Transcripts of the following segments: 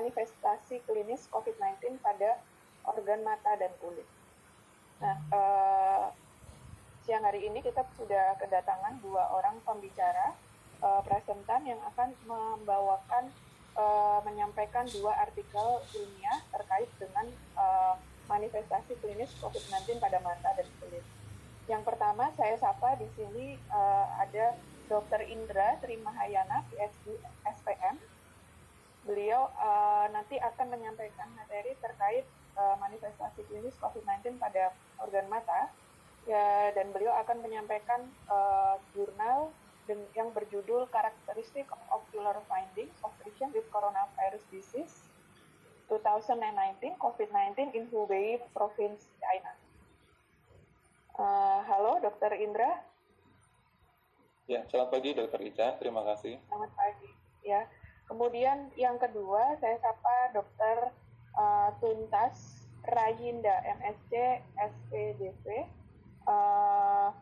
manifestasi klinis COVID-19 pada organ mata dan kulit. Nah, uh, siang hari ini kita sudah kedatangan dua orang pembicara uh, presentan yang akan membawakan uh, menyampaikan dua artikel ilmiah terkait dengan uh, manifestasi klinis COVID-19 pada mata dan kulit. Yang pertama saya sapa di sini uh, ada Dr. Indra Trimahayana, PhD SPM. Beliau uh, nanti akan menyampaikan materi terkait uh, manifestasi klinis COVID-19 pada organ mata ya dan beliau akan menyampaikan uh, jurnal yang berjudul Characteristic of Ocular Findings of Patients with Coronavirus Disease 2019 COVID-19 in Hubei Province, China. Uh, halo, Dr. Indra. Ya, selamat pagi, Dr. Ica. Terima kasih. Selamat pagi. Ya, kemudian yang kedua saya sapa Dr. Uh, Tuntas Rayinda, MSc, SPDV. Uh,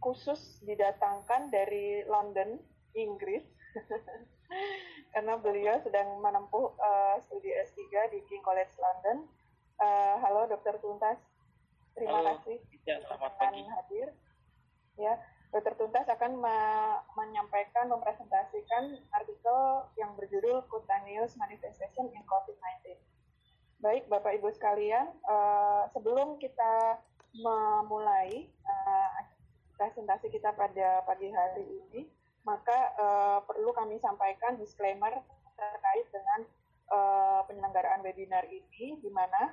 khusus didatangkan dari London, Inggris, karena beliau sedang menempuh uh, studi S3 di King College London. Uh, halo Dokter Tuntas, terima halo. kasih ya, selamat pagi. hadir. Ya, Dokter Tuntas akan me menyampaikan, mempresentasikan artikel yang berjudul Cutaneous Manifestation in COVID-19. Baik, Bapak Ibu sekalian, uh, sebelum kita memulai uh, presentasi kita pada pagi hari ini, maka uh, perlu kami sampaikan disclaimer terkait dengan uh, penyelenggaraan webinar ini, di mana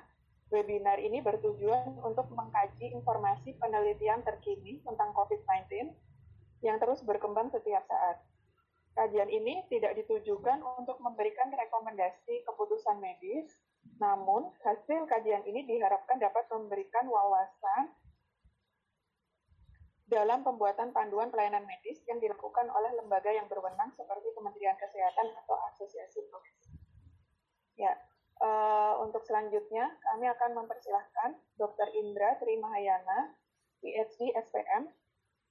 webinar ini bertujuan untuk mengkaji informasi penelitian terkini tentang COVID-19 yang terus berkembang setiap saat. Kajian ini tidak ditujukan untuk memberikan rekomendasi keputusan medis, namun hasil kajian ini diharapkan dapat memberikan wawasan dalam pembuatan panduan pelayanan medis yang dilakukan oleh lembaga yang berwenang seperti Kementerian Kesehatan atau Asosiasi Profesi. Ya, uh, untuk selanjutnya kami akan mempersilahkan Dr. Indra Trimahayana, PhD SPM.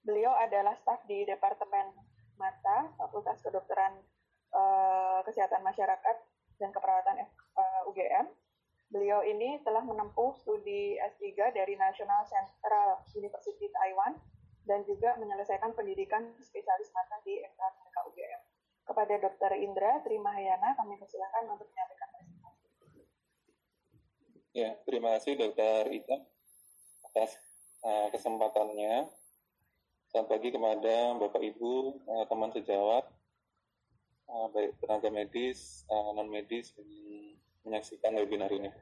Beliau adalah staf di Departemen Mata, Fakultas Kedokteran uh, Kesehatan Masyarakat dan Keperawatan uh, eh, UGM. Beliau ini telah menempuh studi S3 dari National Central University Taiwan dan juga menyelesaikan pendidikan spesialis mata di FKMK UGM. Kepada Dr. Indra Trimahayana, kami persilakan untuk menyampaikan. Ya, terima kasih Dr. Ita atas uh, kesempatannya. Selamat pagi kepada Bapak Ibu, uh, teman sejawat, uh, baik tenaga medis, uh, non medis menyaksikan webinar ini.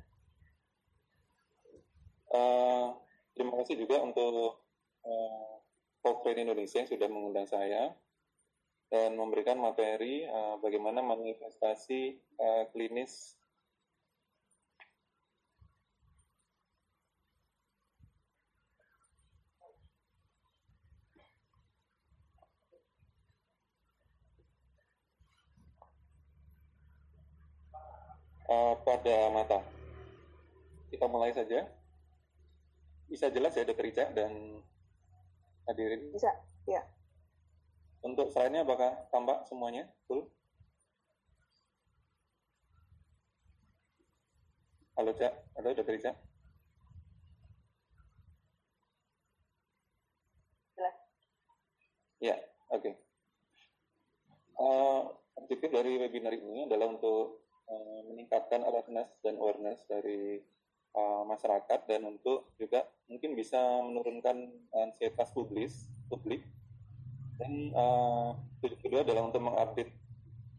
Uh, terima kasih juga untuk uh, Indonesia yang sudah mengundang saya dan memberikan materi uh, bagaimana manifestasi uh, klinis uh, pada mata. Kita mulai saja. Bisa jelas ya Dokter Ica dan hadirin? Bisa, ya. Untuk slide-nya apakah tampak semuanya? Full? Halo, Cak. Halo, Dokter Cak. Jelas. Ya, oke. Okay. Uh, objektif dari webinar ini adalah untuk uh, meningkatkan awareness dan awareness dari uh, masyarakat dan untuk juga mungkin bisa menurunkan ansietas publik publik dan uh, kedua adalah untuk mengupdate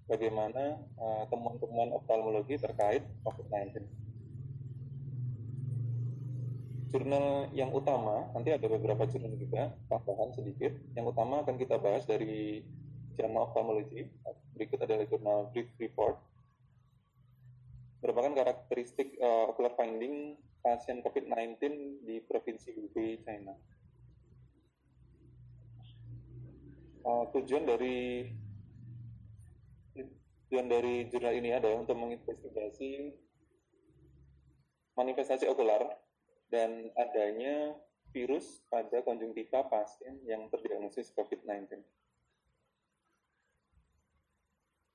bagaimana uh, temuan-temuan oftalmologi terkait COVID-19. Jurnal yang utama, nanti ada beberapa jurnal juga, tambahan sedikit. Yang utama akan kita bahas dari Journal Ophthalmology. Berikut adalah jurnal Brief Report merupakan karakteristik uh, ocular finding pasien COVID-19 di Provinsi Hubei, China. Uh, tujuan dari tujuan dari jurnal ini adalah untuk menginvestigasi manifestasi okular dan adanya virus pada konjungtiva pasien yang terdiagnosis COVID-19.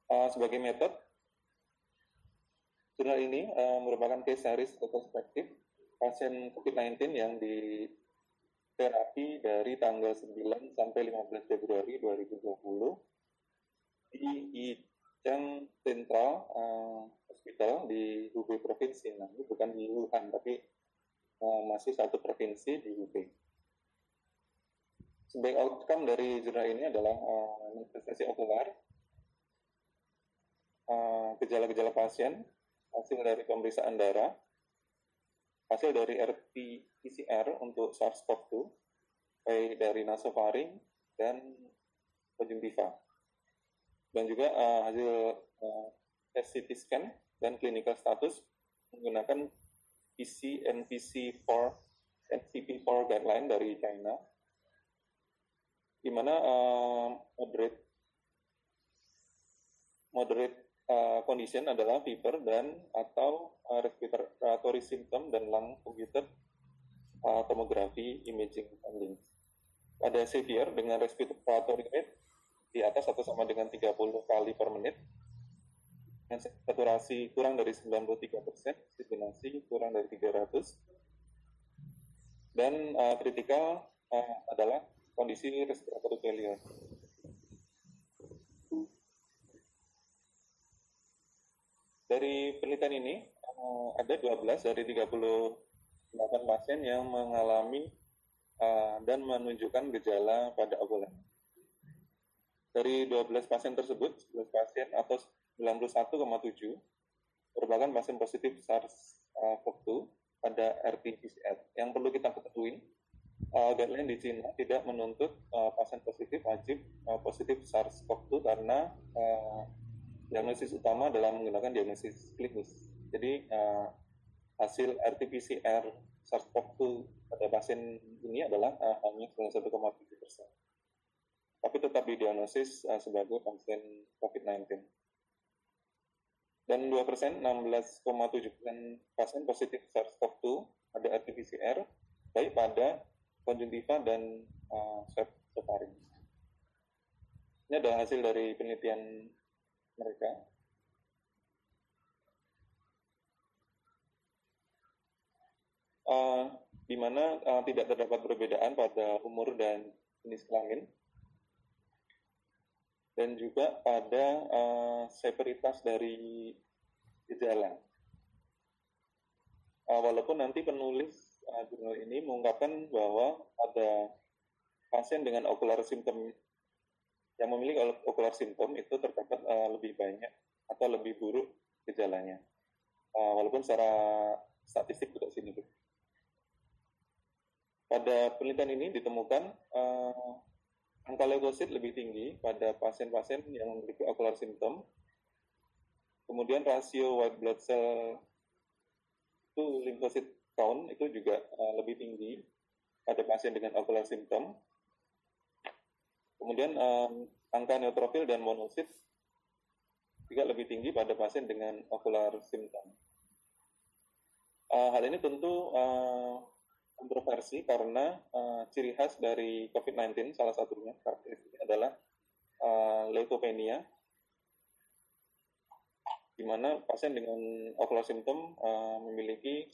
Uh, sebagai metode jurnal ini uh, merupakan case series retrospektif pasien COVID-19 yang di terapi dari tanggal 9 sampai 15 Februari 2020 di Yicheng Central uh, Hospital di Hubei Provinsi. Nah, ini bukan di Wuhan, tapi uh, masih satu provinsi di Hubei. Sebagai outcome dari jurnal ini adalah uh, manifestasi okular, uh, gejala-gejala pasien, hasil dari pemeriksaan darah, hasil dari RT-PCR untuk SARS-CoV-2, baik dari nasofaring dan konjungtiva. Dan juga uh, hasil uh, tes CT scan dan clinical status menggunakan PC NPC 4 NCP4 guideline dari China di mana uh, moderate moderate uh, condition adalah fever dan atau uh, respiratory symptom dan lung computed uh, tomography imaging findings. Pada severe dengan respiratory rate di atas atau sama dengan 30 kali per menit, dan saturasi kurang dari 93 persen, sisinasi kurang dari 300, dan uh, kritikal uh, adalah kondisi respiratory failure. Dari penelitian ini, eh, ada 12 dari 38 pasien yang mengalami uh, dan menunjukkan gejala pada okuler. Dari 12 pasien tersebut, 11 pasien atau 91,7 merupakan pasien positif SARS-CoV-2 pada RT-PCR. Yang perlu kita ketahui, uh, guideline di Cina tidak menuntut uh, pasien positif wajib uh, positif SARS-CoV-2 karena uh, diagnosis utama dalam menggunakan diagnosis klinis. Jadi uh, hasil RT-PCR SARS-CoV-2 pada pasien ini adalah uh, hanya 91,7 persen. Tapi tetap didiagnosis uh, sebagai pasien COVID-19. Dan 2 persen, 16,7 persen pasien positif SARS-CoV-2 ada RT-PCR, baik pada konjungtiva dan uh, swab. Ini adalah hasil dari penelitian mereka. Uh, di mana uh, tidak terdapat perbedaan pada umur dan jenis kelamin dan juga pada uh, severitas dari gejala. Uh, walaupun nanti penulis uh, jurnal ini mengungkapkan bahwa ada pasien dengan ocular symptom yang memiliki ocular symptom itu terdapat uh, lebih banyak atau lebih buruk gejalanya. Uh, walaupun secara statistik tidak signifikan. Pada penelitian ini ditemukan uh, angka leukosit lebih tinggi pada pasien-pasien yang memiliki ocular symptom. Kemudian rasio white blood cell to lymphocyte count itu juga uh, lebih tinggi pada pasien dengan ocular symptom. Kemudian um, angka neutrofil dan monosit juga lebih tinggi pada pasien dengan ocular symptom. Uh, hal ini tentu uh, kontroversi karena uh, ciri khas dari COVID-19 salah satunya karakteristiknya adalah uh, leukopenia, di mana pasien dengan ocular symptom uh, memiliki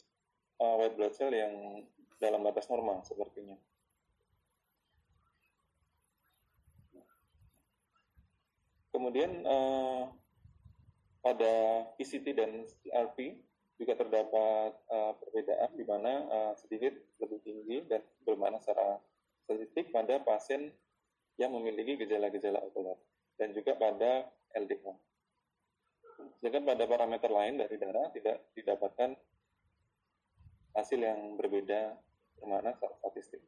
uh, white blood cell yang dalam batas normal sepertinya. Kemudian uh, pada PCT dan CRP juga terdapat uh, perbedaan di mana uh, sedikit lebih tinggi dan bermana secara statistik pada pasien yang memiliki gejala-gejala okuler dan juga pada LDH. Sedangkan pada parameter lain dari darah tidak didapatkan hasil yang berbeda bermakna statistik.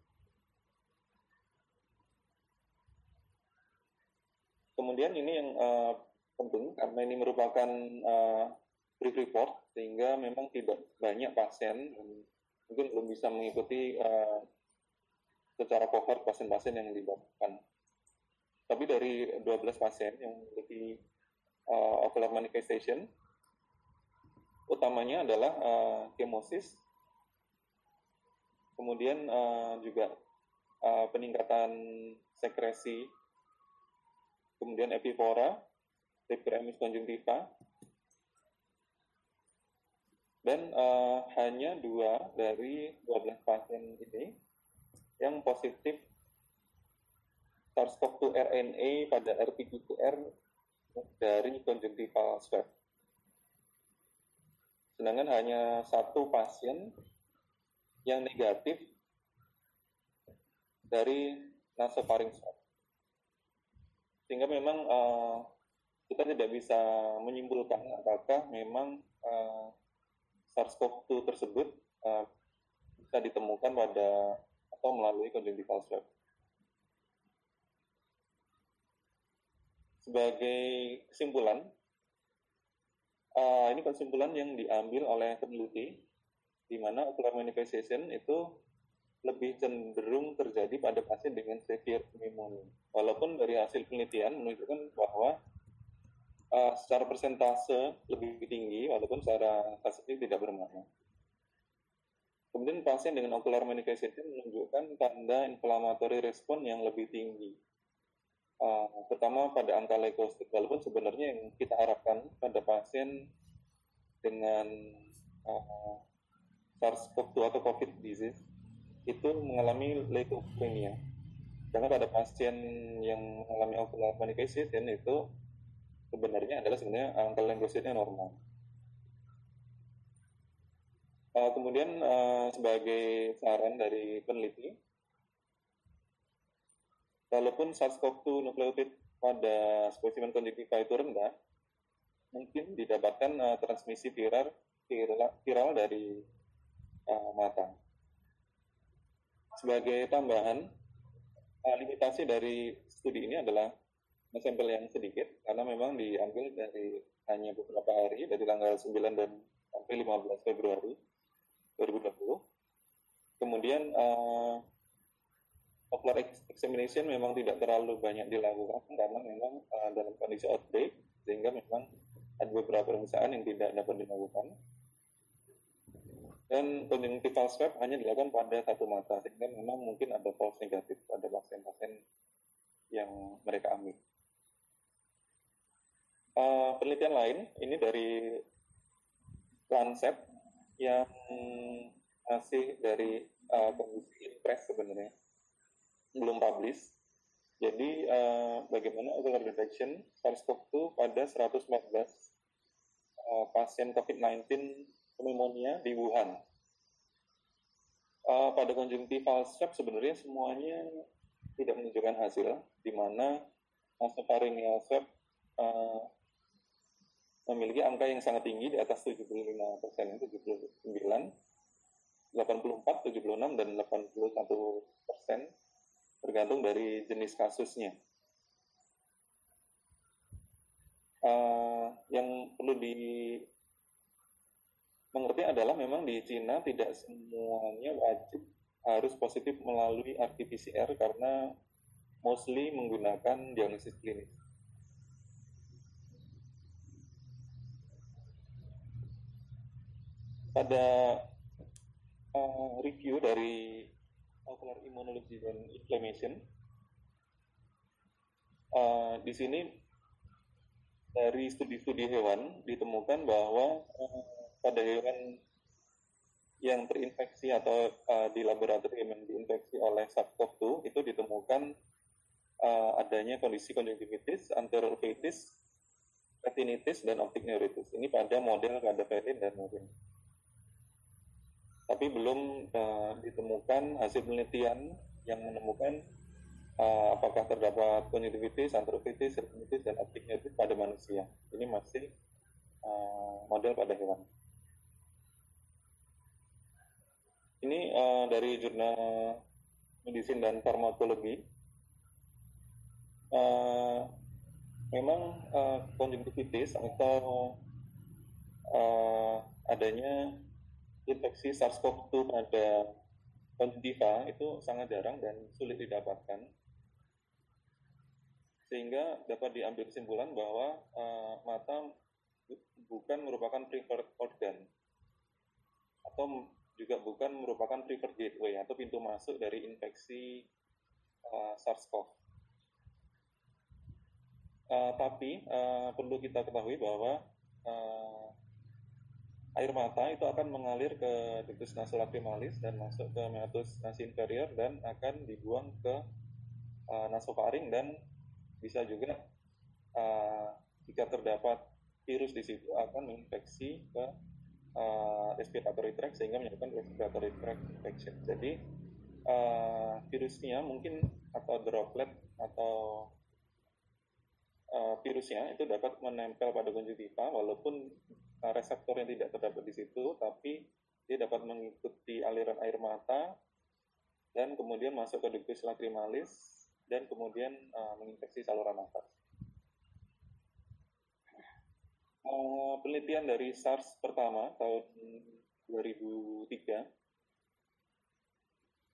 Kemudian ini yang uh, penting karena ini merupakan uh, brief report sehingga memang tidak banyak pasien mungkin belum bisa mengikuti uh, secara cohort pasien-pasien yang dilibatkan. Tapi dari 12 pasien yang memiliki uh, ocular manifestation, utamanya adalah uh, kemosis, kemudian uh, juga uh, peningkatan sekresi, kemudian epifora, epidermis conjunctiva, Dan uh, hanya dua dari 12 pasien ini yang positif SARS-CoV-2 RNA pada RT-PCR dari konjungtival swab. Sedangkan hanya satu pasien yang negatif dari nasofaring swab. Sehingga memang uh, kita tidak bisa menyimpulkan apakah memang uh, SARS-CoV-2 tersebut uh, bisa ditemukan pada atau melalui konjungtival swab. Sebagai kesimpulan, uh, ini kesimpulan yang diambil oleh peneliti, di mana ocular manifestation itu lebih cenderung terjadi pada pasien dengan severe pneumonia. Walaupun dari hasil penelitian menunjukkan bahwa uh, secara persentase lebih tinggi, walaupun secara kasusnya tidak bermakna. Kemudian pasien dengan ocular manifestation menunjukkan tanda inflammatory respon yang lebih tinggi. Uh, terutama pada angka leukosit, walaupun sebenarnya yang kita harapkan pada pasien dengan uh, SARS-CoV-2 atau COVID disease itu mengalami leukopenia. Karena pada pasien yang mengalami ocular manifestation itu sebenarnya adalah sebenarnya angka leukositnya normal. Uh, kemudian uh, sebagai saran dari peneliti, walaupun SARS-CoV-2 nukleotid pada spesimen konjungtiva itu rendah, mungkin didapatkan uh, transmisi viral, viral, viral dari uh, mata. Sebagai tambahan, uh, limitasi dari studi ini adalah sampel yang sedikit, karena memang diambil dari hanya beberapa hari, dari tanggal 9 dan sampai 15 Februari 2020. Kemudian uh, ocular examination memang tidak terlalu banyak dilakukan karena memang uh, dalam kondisi outbreak sehingga memang ada beberapa pemeriksaan yang tidak dapat dilakukan. Dan conjunctival swab hanya dilakukan pada satu mata sehingga memang mungkin ada false negatif pada pasien-pasien yang mereka ambil. Uh, penelitian lain ini dari Lancet yang masih dari uh, kondisi press sebenarnya belum publish. Jadi uh, bagaimana ocular detection SARS-CoV-2 pada 114 uh, pasien COVID-19 pneumonia di Wuhan. Uh, pada konjungtival swab sebenarnya semuanya tidak menunjukkan hasil, di mana nasopharyngeal swab uh, memiliki angka yang sangat tinggi di atas 75 persen, 79, 84, 76, dan 81 persen, tergantung dari jenis kasusnya. Uh, yang perlu di mengerti adalah memang di Cina tidak semuanya wajib harus positif melalui RT-PCR karena mostly menggunakan diagnosis klinis. pada uh, review dari ocular immunology dan inflammation uh, di sini dari studi-studi hewan ditemukan bahwa uh, pada hewan yang terinfeksi atau uh, di laboratorium yang diinfeksi oleh SARS-CoV-2 itu ditemukan uh, adanya kondisi konjungtivitis, anterolveitis, retinitis, dan optik neuritis. Ini pada model kadaverin dan model tapi belum uh, ditemukan hasil penelitian yang menemukan uh, apakah terdapat konjungtivitis, antrofitis, retinitis, dan optiknitis pada manusia. Ini masih uh, model pada hewan. Ini uh, dari jurnal medicine dan farmakologi. Uh, memang uh, konjungtivitis atau uh, adanya infeksi SARS-CoV-2 pada konjungtiva itu sangat jarang dan sulit didapatkan sehingga dapat diambil kesimpulan bahwa uh, mata bukan merupakan preferred organ atau juga bukan merupakan preferred gateway atau pintu masuk dari infeksi uh, SARS-CoV. Uh, tapi uh, perlu kita ketahui bahwa uh, air mata itu akan mengalir ke ductus nasolacrimalis dan masuk ke meatus nasi inferior dan akan dibuang ke uh, nasofaring dan bisa juga uh, jika terdapat virus di situ akan menginfeksi ke uh, respiratory tract sehingga menyebabkan respiratory tract infection. Jadi uh, virusnya mungkin atau droplet atau uh, virusnya itu dapat menempel pada konjungtiva walaupun uh, reseptor yang tidak terdapat di situ, tapi dia dapat mengikuti aliran air mata dan kemudian masuk ke ductus lacrimalis dan kemudian uh, menginfeksi saluran nafas. Uh, penelitian dari SARS pertama tahun 2003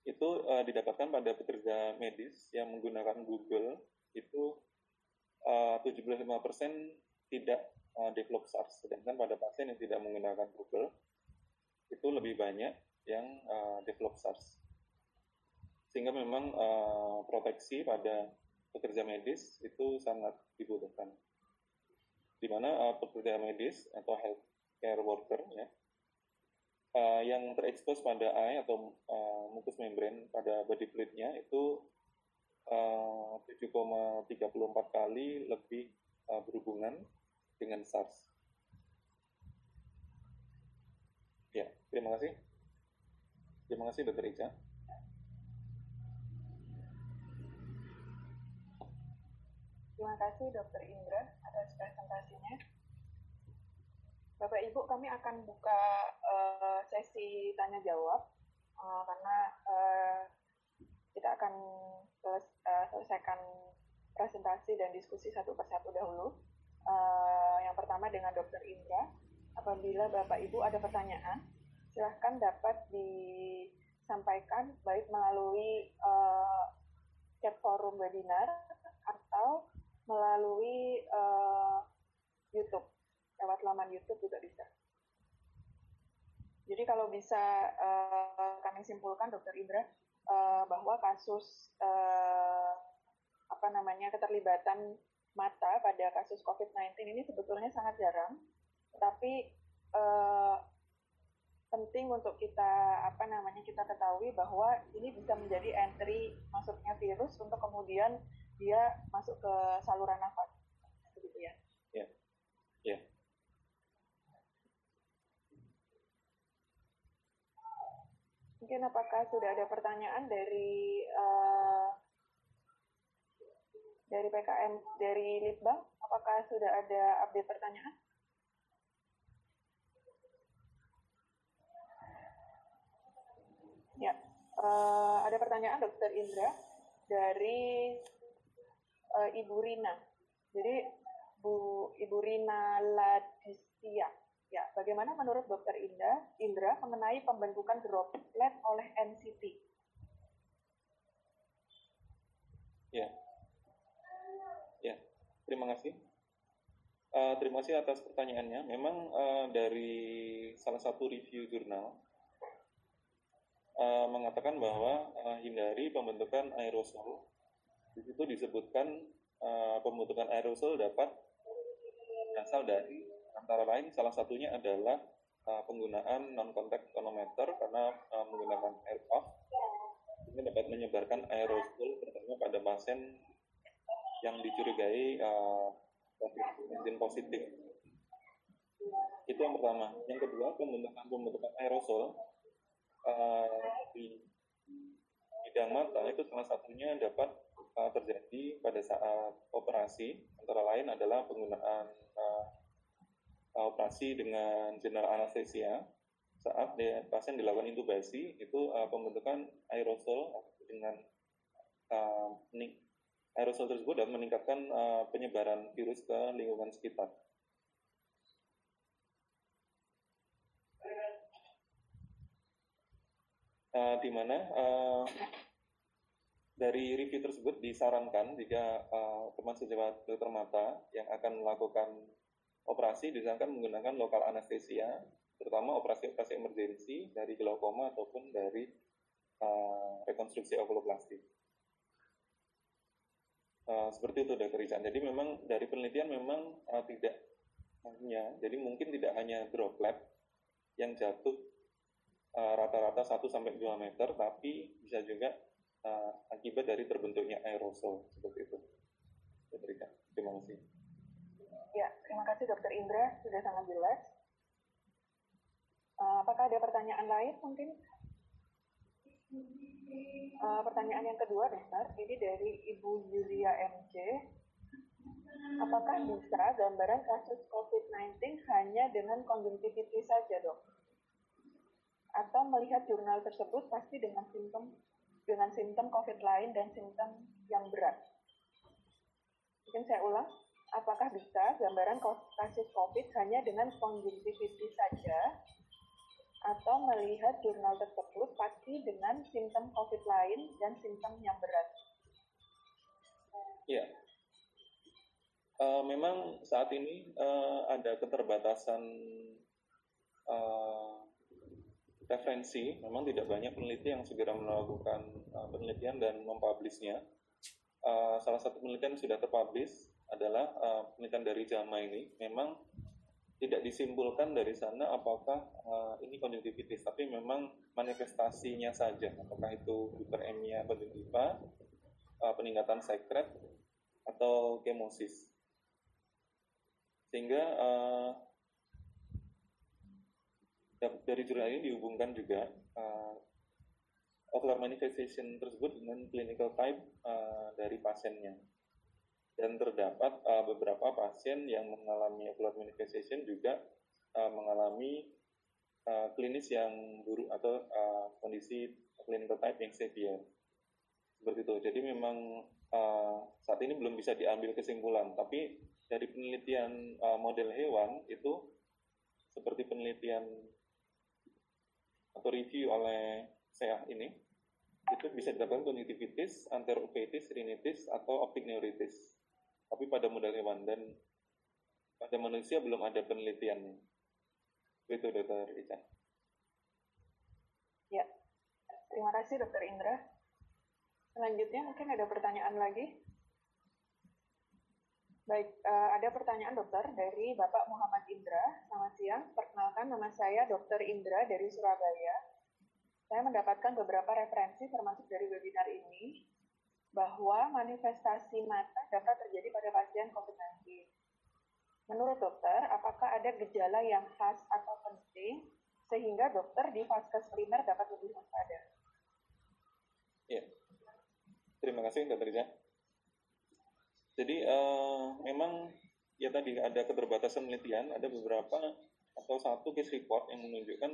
itu uh, didapatkan pada pekerja medis yang menggunakan Google itu uh, 75% tidak uh, develop SARS, sedangkan pada pasien yang tidak menggunakan Google itu lebih banyak yang uh, develop SARS. Sehingga memang uh, proteksi pada pekerja medis itu sangat dibutuhkan. Di mana uh, pekerja medis atau healthcare worker ya uh, yang terekspos pada eye atau uh, mucus membran pada body fluidnya itu uh, 7,34 kali lebih uh, berhubungan dengan SARS. Ya, terima kasih. Terima kasih Dr. Ica. Terima kasih Dr. Indra atas presentasinya. Bapak Ibu, kami akan buka uh, sesi tanya jawab uh, karena uh, kita akan seles uh, selesaikan presentasi dan diskusi satu persatu dahulu. Uh, yang pertama dengan Dr. Indra. Apabila Bapak Ibu ada pertanyaan, silahkan dapat disampaikan baik melalui uh, chat forum webinar atau melalui uh, YouTube lewat laman YouTube juga bisa. Jadi kalau bisa uh, kami simpulkan, Dokter Indra, uh, bahwa kasus uh, apa namanya keterlibatan mata pada kasus COVID-19 ini sebetulnya sangat jarang, tetapi uh, penting untuk kita apa namanya kita ketahui bahwa ini bisa menjadi entry masuknya virus untuk kemudian dia masuk ke saluran nafas, begitu ya? Ya, ya. Mungkin apakah sudah ada pertanyaan dari uh, dari PKM dari Litbang? Apakah sudah ada update pertanyaan? Ya, uh, ada pertanyaan Dokter Indra dari uh, Ibu Rina. Jadi Bu Ibu Rina Ladisia Ya, bagaimana menurut Dokter Indra, Indra mengenai pembentukan droplet oleh NCT? Ya, ya, terima kasih. Uh, terima kasih atas pertanyaannya. Memang uh, dari salah satu review jurnal uh, mengatakan bahwa uh, hindari pembentukan aerosol. Di situ disebutkan uh, pembentukan aerosol dapat berasal dari antara lain salah satunya adalah uh, penggunaan non contact tonometer karena uh, menggunakan air puff ini dapat menyebarkan aerosol terutama pada pasien yang dicurigai uh, COVID-19 positif. Itu yang pertama. Yang kedua, pembentukan pembentukan aerosol uh, di bidang mata itu salah satunya dapat uh, terjadi pada saat operasi. Antara lain adalah penggunaan uh, operasi dengan general anesthesia saat dia, pasien dilakukan intubasi itu uh, pembentukan aerosol dengan uh, aerosol tersebut dapat meningkatkan uh, penyebaran virus ke lingkungan sekitar. Uh, di mana uh, dari review tersebut disarankan jika uh, teman sejawat dokter mata yang akan melakukan operasi disarankan menggunakan lokal anestesia, terutama operasi-operasi emergensi dari glaukoma ataupun dari uh, rekonstruksi okuloplastik. Uh, seperti itu Dr. Richard. Jadi memang dari penelitian memang uh, tidak hanya, jadi mungkin tidak hanya droplet, yang jatuh rata-rata uh, 1 sampai 2 meter, tapi bisa juga uh, akibat dari terbentuknya aerosol seperti itu. Terima kasih. Ya, terima kasih Dokter Indra sudah sangat jelas. Uh, apakah ada pertanyaan lain mungkin? Uh, pertanyaan yang kedua, Dokter, ini dari Ibu Yulia MC. Apakah bisa gambaran kasus COVID-19 hanya dengan konjungtivitis saja, dok? Atau melihat jurnal tersebut pasti dengan simptom dengan simptom COVID lain dan simptom yang berat? Mungkin saya ulang, apakah bisa gambaran kasus COVID hanya dengan konjungtivitis saja atau melihat jurnal tersebut pasti dengan simptom COVID lain dan simptom yang berat? Ya, uh, memang saat ini uh, ada keterbatasan uh, referensi. Memang tidak banyak peneliti yang segera melakukan uh, penelitian dan mempublishnya. Uh, salah satu penelitian yang sudah terpublish adalah uh, penelitian dari JAMA ini. Memang tidak disimpulkan dari sana apakah uh, ini konjungtivitis, tapi memang manifestasinya saja, apakah itu hiperemia konjungtiva, uh, peningkatan sekret, atau kemosis. Sehingga uh, dari jurnal ini dihubungkan juga uh, ocular manifestation tersebut dengan clinical type uh, dari pasiennya. Dan terdapat uh, beberapa pasien yang mengalami ocular manifestation juga uh, mengalami uh, klinis yang buruk atau uh, kondisi clinical type yang severe. Seperti itu. Jadi memang uh, saat ini belum bisa diambil kesimpulan. Tapi dari penelitian uh, model hewan itu seperti penelitian atau review oleh saya ini itu bisa didapatkan konjungtivitis, anterokeitis, rinitis, atau optik neuritis tapi pada model hewan dan pada manusia belum ada penelitiannya. Itu dokter Ica. Ya, terima kasih dokter Indra. Selanjutnya mungkin ada pertanyaan lagi. Baik, uh, ada pertanyaan dokter dari Bapak Muhammad Indra. Selamat siang, perkenalkan nama saya Dokter Indra dari Surabaya. Saya mendapatkan beberapa referensi termasuk dari webinar ini bahwa manifestasi mata dapat terjadi pada pasien COVID-19. Menurut dokter, apakah ada gejala yang khas atau penting sehingga dokter di vaskes primer dapat lebih waspada? Ya, terima kasih Dr. Riza. Jadi uh, memang ya tadi ada keterbatasan penelitian, ada beberapa atau satu case report yang menunjukkan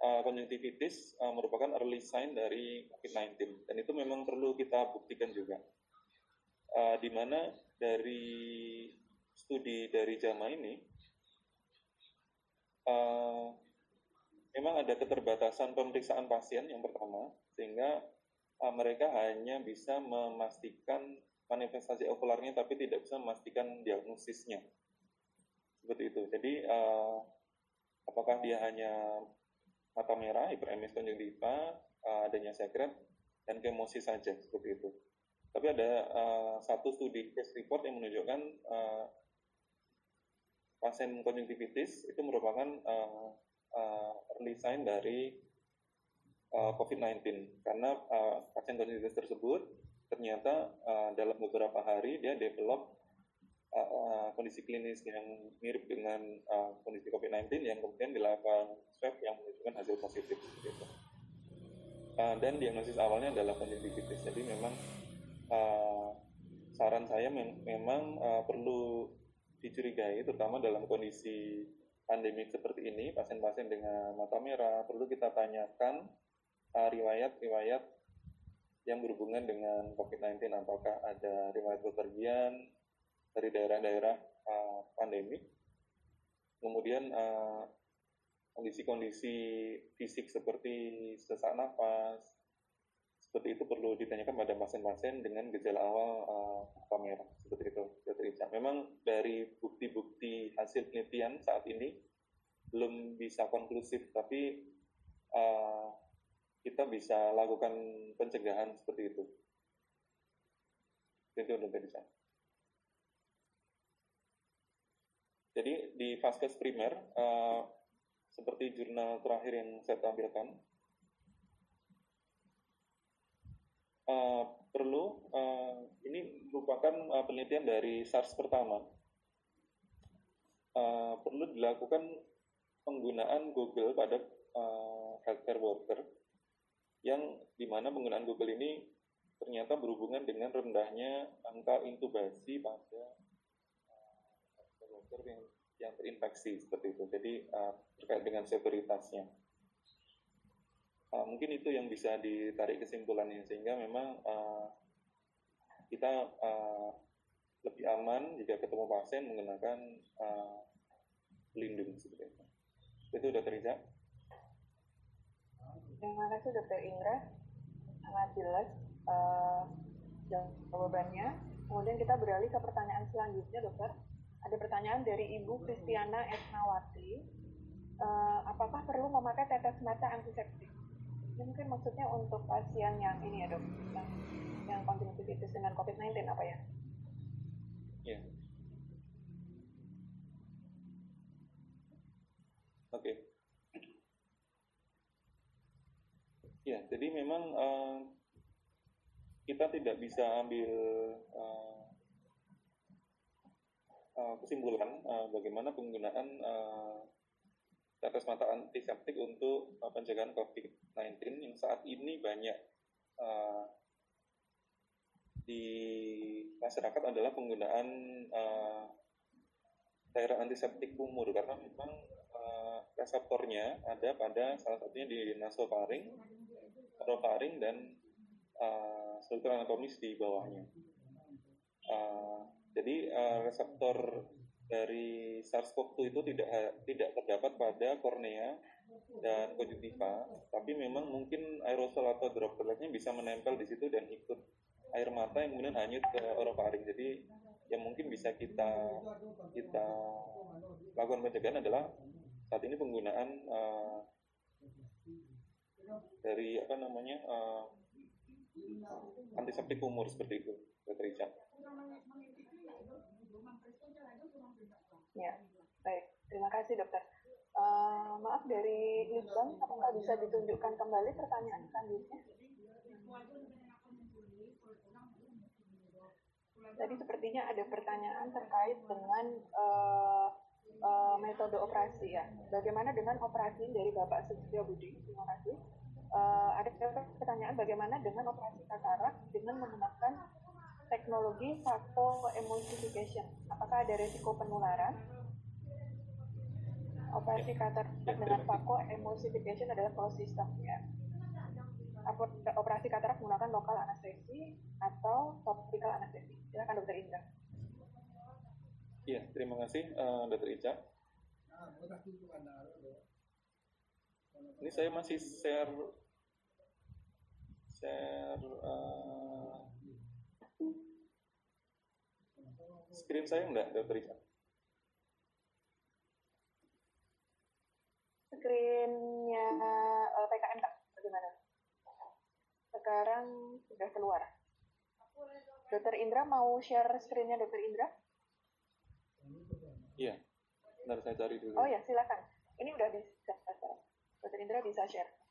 uh, konjungtivitis uh, merupakan early sign dari COVID-19 dan itu memang perlu kita buktikan juga. Uh, di mana dari studi dari JAMA ini uh, memang ada keterbatasan pemeriksaan pasien yang pertama sehingga uh, mereka hanya bisa memastikan manifestasi okularnya tapi tidak bisa memastikan diagnosisnya seperti itu. Jadi uh, apakah dia hanya mata merah, hiperemis konjungtiva, uh, adanya sekret, dan kemosi saja seperti itu. Tapi ada uh, satu studi case report yang menunjukkan uh, pasien konjungtivitis itu merupakan uh, uh, early sign dari uh, COVID-19 karena uh, pasien konjungtivitis tersebut ternyata uh, dalam beberapa hari dia develop uh, kondisi klinis yang mirip dengan uh, kondisi COVID-19 yang kemudian dilakukan swab yang menunjukkan hasil positif. Gitu. Uh, dan diagnosis awalnya adalah konjungtivitis. Jadi memang uh, saran saya mem memang uh, perlu dicurigai, terutama dalam kondisi pandemi seperti ini, pasien-pasien dengan mata merah perlu kita tanyakan riwayat-riwayat uh, yang berhubungan dengan COVID-19, apakah ada riwayat bepergian, dari daerah-daerah uh, pandemi. Kemudian uh, kondisi-kondisi fisik seperti sesak nafas, seperti itu perlu ditanyakan pada pasien-pasien dengan gejala awal uh, seperti itu, Dr. Ica. Memang dari bukti-bukti hasil penelitian saat ini belum bisa konklusif, tapi uh, kita bisa lakukan pencegahan seperti itu. Itu Dr. Ica. Jadi di vaskes primer uh, seperti jurnal terakhir yang saya tampilkan, uh, perlu uh, ini merupakan uh, penelitian dari SARS pertama. Uh, perlu dilakukan penggunaan Google pada uh, healthcare worker yang di mana penggunaan Google ini ternyata berhubungan dengan rendahnya angka intubasi pada uh, healthcare worker yang yang terinfeksi seperti itu. Jadi uh, terkait dengan severitasnya. Uh, mungkin itu yang bisa ditarik kesimpulannya sehingga memang uh, kita uh, lebih aman jika ketemu pasien menggunakan uh, pelindung seperti itu. Itu sudah terjadi. Terima kasih Dokter Indra, sangat jelas uh, jawabannya. Kemudian kita beralih ke pertanyaan selanjutnya, Dokter. Ada pertanyaan dari Ibu Kristiana Esnawati. Uh, apakah perlu memakai tetes mata antiseptik? Ini mungkin maksudnya untuk pasien yang ini ya dok, yang, yang konjungtivitis dengan COVID-19 apa ya? Iya. Yeah. Oke. Okay. Ya, jadi memang uh, kita tidak bisa ambil uh, uh, kesimpulan uh, bagaimana penggunaan uh, tetes mata antiseptik untuk uh, pencegahan COVID-19 yang saat ini banyak uh, di masyarakat adalah penggunaan uh, cairan antiseptik umur. Karena memang uh, reseptornya ada pada salah satunya di nasofaring, orofaring dan uh, struktur anatomis di bawahnya. Uh, jadi uh, reseptor dari SARS-CoV-2 itu tidak tidak terdapat pada kornea dan konjungtiva, tapi memang mungkin aerosol atau dropletnya bisa menempel di situ dan ikut air mata yang kemudian hanyut ke orofaring. Jadi yang mungkin bisa kita kita lakukan pencegahan adalah saat ini penggunaan uh, dari apa namanya uh, antiseptik umur seperti itu, Dr. Ica. Ya, baik. Terima kasih dokter. Uh, maaf dari Litbang, apakah bisa ditunjukkan kembali pertanyaan selanjutnya? Tadi sepertinya ada pertanyaan terkait dengan uh, uh, metode operasi ya. Bagaimana dengan operasi dari Bapak Setia Budi? Terima kasih. Uh, ada pertanyaan bagaimana dengan operasi katarak dengan menggunakan teknologi emulsification. Apakah ada resiko penularan? Operasi katarak dengan emulsification adalah closed system ya. Operasi katarak menggunakan lokal anestesi atau topical anestesi. Silakan Dokter Indra. Iya, terima kasih uh, Dokter Ica. Ini saya masih share share uh, screen saya enggak, Dokter Ica? Screennya uh, PKM tak? Bagaimana? Sekarang sudah keluar. Dokter Indra mau share screennya Dokter Indra? Iya, benar saya cari dulu. Oh ya, silakan. Ini udah bisa. Dokter Indra bisa share.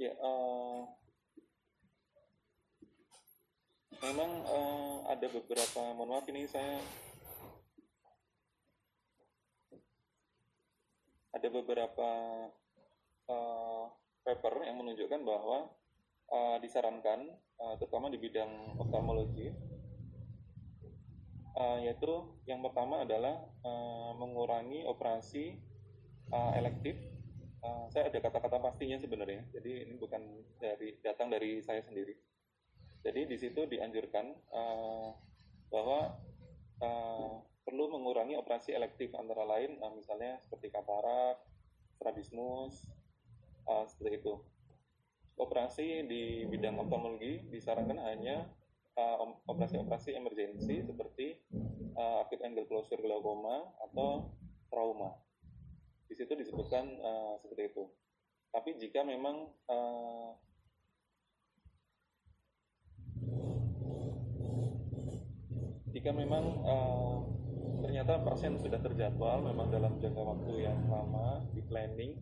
Ya, uh, memang uh, ada beberapa, mohon maaf ini saya ada beberapa uh, paper yang menunjukkan bahwa uh, disarankan, uh, terutama di bidang oftalmologi, uh, yaitu yang pertama adalah uh, mengurangi operasi uh, elektif uh, saya ada kata-kata pastinya sebenarnya. Jadi ini bukan dari datang dari saya sendiri. Jadi di situ dianjurkan uh, bahwa uh, perlu mengurangi operasi elektif antara lain, uh, misalnya seperti katarak, strabismus, uh, seperti itu. Operasi di bidang oftalmologi disarankan hanya operasi-operasi emergensi seperti uh, acute angle closure glaukoma atau trauma. Di situ disebutkan uh, seperti itu. Tapi jika memang uh, jika memang uh, ternyata pasien sudah terjadwal memang dalam jangka waktu yang lama di planning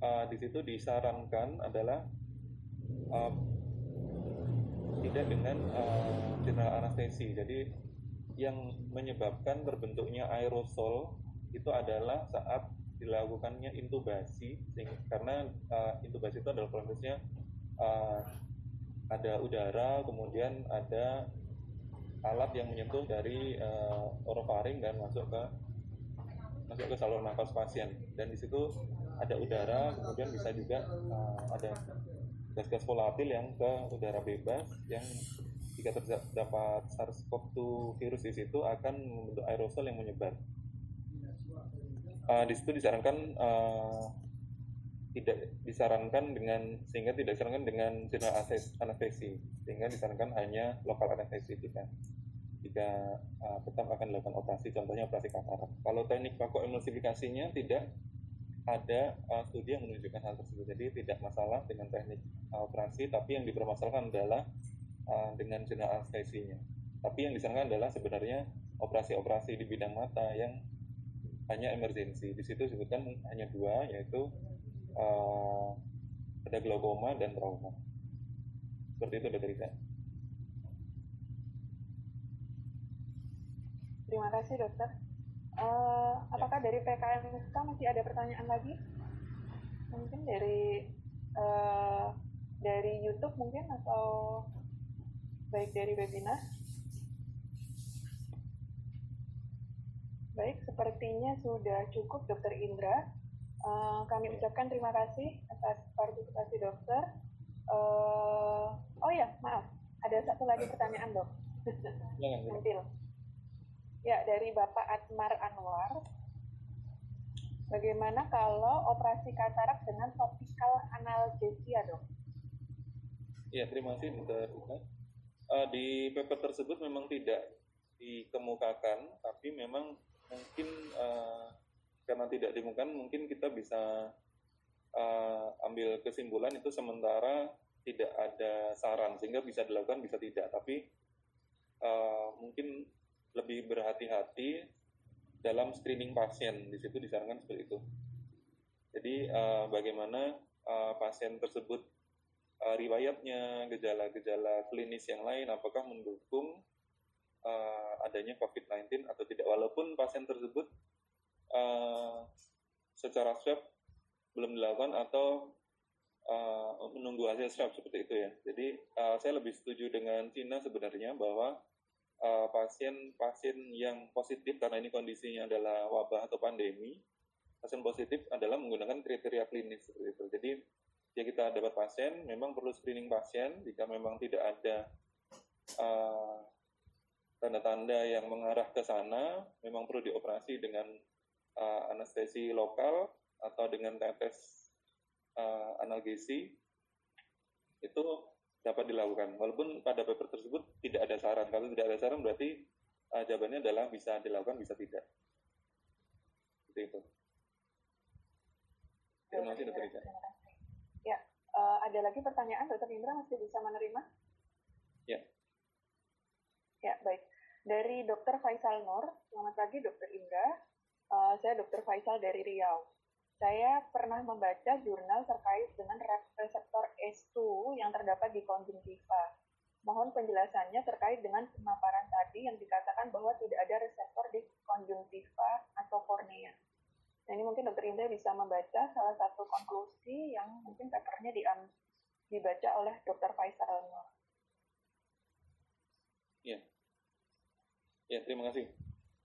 uh, di situ disarankan adalah uh, tidak dengan uh, general anestesi jadi yang menyebabkan terbentuknya aerosol itu adalah saat dilakukannya intubasi karena uh, intubasi itu adalah prosesnya uh, ada udara kemudian ada alat yang menyentuh dari uh, orofaring dan masuk ke masuk ke saluran nafas pasien dan di situ ada udara kemudian bisa juga uh, ada gas-gas volatil yang ke udara bebas yang jika terdapat SARS-CoV-2 virus di situ akan membentuk aerosol yang menyebar. Uh, di situ disarankan uh, tidak disarankan dengan sehingga tidak disarankan dengan general anestesi. Sehingga disarankan hanya lokal anestesi jika jika uh, tetap akan dilakukan operasi contohnya operasi katarak. Kalau teknik emulsifikasinya tidak ada uh, studi yang menunjukkan hal tersebut. Jadi tidak masalah dengan teknik uh, operasi tapi yang dipermasalahkan adalah uh, dengan general anestesinya. Tapi yang disarankan adalah sebenarnya operasi-operasi di bidang mata yang hanya emergensi di situ disebutkan hanya dua yaitu uh, ada glaukoma dan trauma. Seperti itu dokter Ika. Terima kasih dokter. Uh, apakah dari PKMSK masih ada pertanyaan lagi? Mungkin dari uh, dari YouTube mungkin atau baik dari webinar? Baik, sepertinya sudah cukup Dokter Indra. Uh, kami ucapkan terima kasih atas partisipasi dokter. Uh, oh ya, maaf, ada satu lagi pertanyaan dok. Muncul. Ya, dari Bapak Atmar Anwar. Bagaimana kalau operasi katarak dengan topikal analgesia, dok? Ya, terima kasih, Dokter Uh, di paper tersebut memang tidak dikemukakan, tapi memang mungkin uh, karena tidak dimungkinkan mungkin kita bisa uh, ambil kesimpulan itu sementara tidak ada saran sehingga bisa dilakukan bisa tidak. Tapi uh, mungkin lebih berhati-hati dalam screening pasien. Di situ disarankan seperti itu. Jadi uh, bagaimana uh, pasien tersebut uh, riwayatnya gejala-gejala klinis yang lain apakah mendukung uh, adanya COVID-19 atau tidak walaupun pasien tersebut uh, secara swab belum dilakukan atau uh, menunggu hasil swab seperti itu ya. Jadi uh, saya lebih setuju dengan Cina sebenarnya bahwa pasien-pasien uh, yang positif karena ini kondisinya adalah wabah atau pandemi, pasien positif adalah menggunakan kriteria klinis seperti itu. Jadi jika kita dapat pasien, memang perlu screening pasien. Jika memang tidak ada tanda-tanda yang mengarah ke sana, memang perlu dioperasi dengan uh, anestesi lokal atau dengan tetes uh, analgesi itu dapat dilakukan. Walaupun pada paper tersebut tidak ada saran. Kalau tidak ada saran berarti uh, jawabannya adalah bisa dilakukan, bisa tidak. Seperti itu. Terima kasih, Dokter. Ya, uh, ada lagi pertanyaan, Dokter Indra masih bisa menerima? Ya. Ya, baik. Dari Dokter Faisal Nur, selamat pagi Dokter Indra. Uh, saya Dr. Faisal dari Riau. Saya pernah membaca jurnal terkait dengan reseptor S2 yang terdapat di konjungtiva. Mohon penjelasannya terkait dengan pemaparan tadi yang dikatakan bahwa tidak ada reseptor di konjungtiva atau kornea. Nah, ini mungkin Dr. Indra bisa membaca salah satu konklusi yang mungkin papernya di, dibaca oleh Dr. Faisal. Ya, ya terima kasih.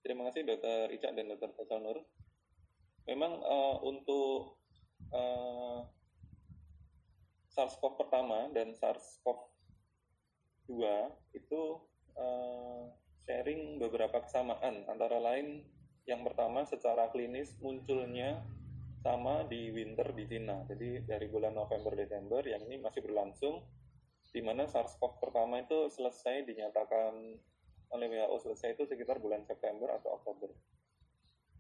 Terima kasih Dr. Ica dan Dr. Faisal Nur. Memang uh, untuk uh, SARS-CoV pertama dan SARS-CoV-2 itu uh, sharing beberapa kesamaan antara lain yang pertama secara klinis munculnya sama di winter di Cina. Jadi dari bulan November Desember yang ini masih berlangsung di mana SARS-CoV pertama itu selesai dinyatakan oleh WHO selesai itu sekitar bulan September atau Oktober.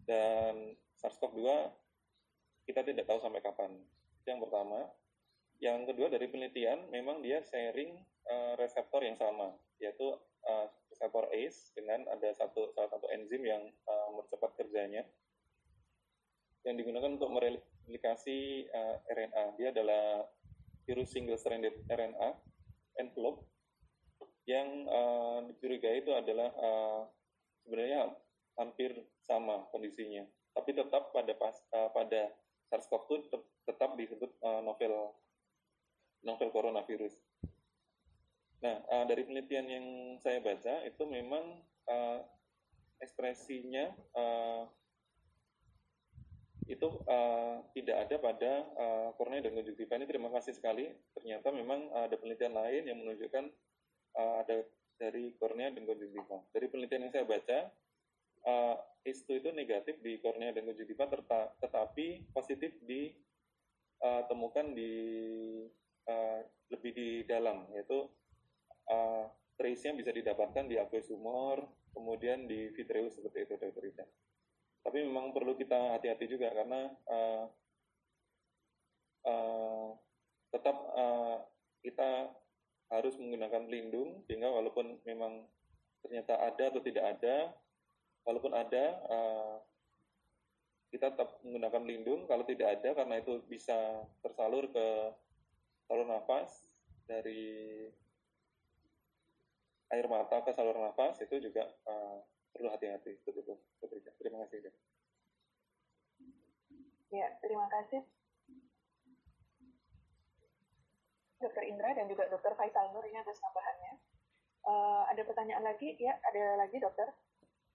Dan SARS-CoV-2 kita tidak tahu sampai kapan. Yang pertama. Yang kedua dari penelitian memang dia sharing uh, reseptor yang sama, yaitu uh, reseptor ACE dengan ada satu salah satu enzim yang uh, mempercepat kerjanya yang digunakan untuk mereplikasi uh, RNA. Dia adalah virus single stranded RNA envelope yang uh, dicurigai itu adalah uh, sebenarnya hampir sama kondisinya, tapi tetap pada pas, uh, pada SARS-CoV-2 tetap disebut uh, novel novel coronavirus. Nah, uh, dari penelitian yang saya baca itu memang uh, ekspresinya uh, itu uh, tidak ada pada uh, kornea dan konjungtiva ini terima kasih sekali. Ternyata memang ada penelitian lain yang menunjukkan uh, ada dari kornea dan konjungtiva dari penelitian yang saya baca uh, ISTU itu negatif di kornea dan konjungtiva tetapi positif ditemukan di uh, lebih di dalam yaitu uh, trace-nya bisa didapatkan di aqueous humor kemudian di vitreous seperti itu Dr. Tapi memang perlu kita hati-hati juga karena uh, uh, tetap uh, kita harus menggunakan pelindung sehingga walaupun memang ternyata ada atau tidak ada walaupun ada uh, kita tetap menggunakan pelindung. Kalau tidak ada karena itu bisa tersalur ke saluran nafas dari air mata ke saluran nafas itu juga uh, perlu hati-hati. Betul betul terima kasih ya terima kasih Dokter Indra dan juga Dokter Faisal Nur ini atas tambahannya. Uh, ada pertanyaan lagi? Ya ada lagi dokter.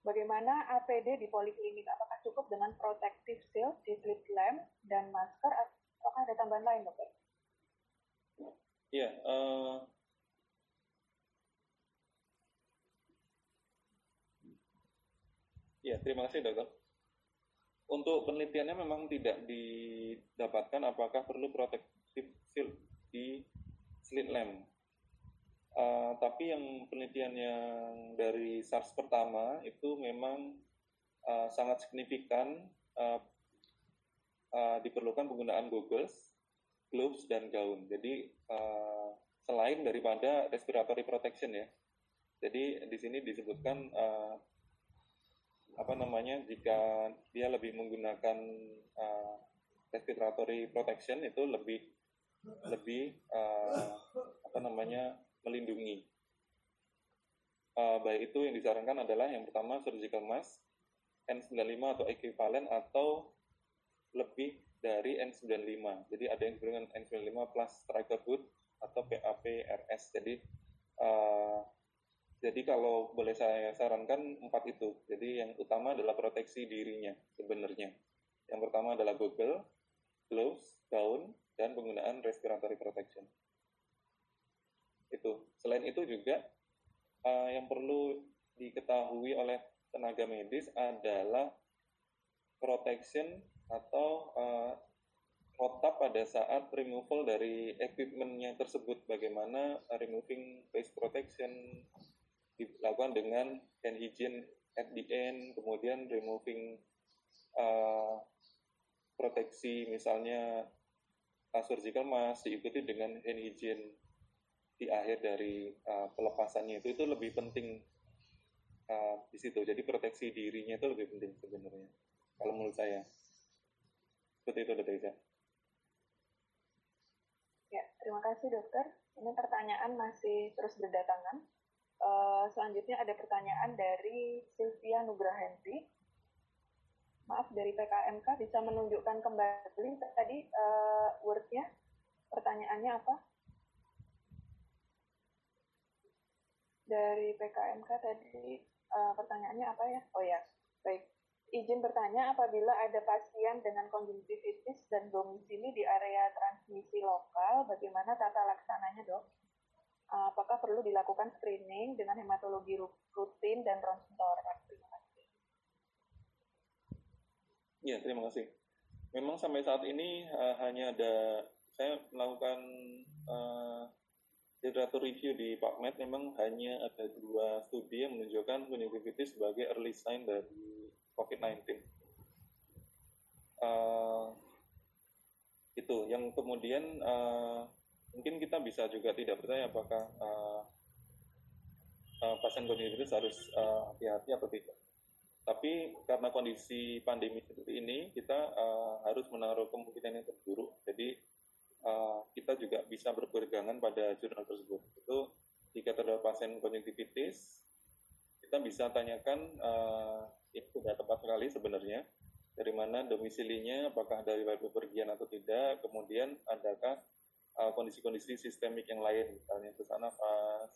Bagaimana APD di poliklinik? Apakah cukup dengan protective shield slit lamp dan masker atau ada tambahan lain dokter? Iya, uh, Ya, terima kasih dokter. Untuk penelitiannya memang tidak didapatkan apakah perlu protective shield di slit lamp. Uh, tapi yang penelitian yang dari SARS pertama itu memang uh, sangat signifikan uh, uh, diperlukan penggunaan goggles, gloves dan gaun. Jadi uh, selain daripada respiratory protection ya. Jadi di sini disebutkan uh, apa namanya jika dia lebih menggunakan uh, respiratory protection itu lebih lebih uh, apa namanya melindungi uh, baik itu yang disarankan adalah yang pertama surgical mask N95 atau equivalent atau lebih dari N95 jadi ada yang disebut dengan N95 plus striker hood atau PAPRS jadi uh, jadi kalau boleh saya sarankan empat itu. Jadi yang utama adalah proteksi dirinya sebenarnya. Yang pertama adalah goggle, gloves, gaun, dan penggunaan respiratory protection. Itu. Selain itu juga uh, yang perlu diketahui oleh tenaga medis adalah protection atau uh, protap pada saat removal dari equipmentnya tersebut. Bagaimana removing face protection, dilakukan dengan hand hygiene at the end, kemudian removing uh, proteksi misalnya uh, surgical mask diikuti dengan hand hygiene di akhir dari uh, pelepasannya itu itu lebih penting uh, di situ. Jadi proteksi dirinya itu lebih penting sebenarnya kalau menurut saya. Seperti itu dokter. Ya, terima kasih dokter. Ini pertanyaan masih terus berdatangan. Uh, selanjutnya ada pertanyaan dari Sylvia Nugrahanti. Maaf, dari PKMK bisa menunjukkan kembali tadi uh, wordnya? Pertanyaannya apa? Dari PKMK tadi uh, pertanyaannya apa ya? Oh ya, baik. Izin bertanya apabila ada pasien dengan konjungtivitis dan domisili di area transmisi lokal, bagaimana tata laksananya dok? Eh, apakah perlu dilakukan screening dengan hematologi rutin dan ronsen? Terima kasih. Ya, terima kasih. Memang sampai saat ini uh, hanya ada saya melakukan uh, literatur review di PubMed memang hanya ada dua studi yang menunjukkan conjunctivitis sebagai early sign dari COVID-19. Uh, itu yang kemudian uh, mungkin kita bisa juga tidak percaya apakah uh, uh, pasien konjungtivitis harus hati-hati uh, atau tidak. Tapi karena kondisi pandemi seperti ini, kita uh, harus menaruh kemungkinan yang terburuk. Jadi uh, kita juga bisa berpegangan pada jurnal tersebut. Itu jika terdapat pasien konjungtivitis, kita bisa tanyakan uh, itu sudah tepat sekali sebenarnya dari mana domisilinya, apakah dari bepergian atau tidak, kemudian adakah kondisi-kondisi uh, sistemik yang lain, misalnya sesak nafas,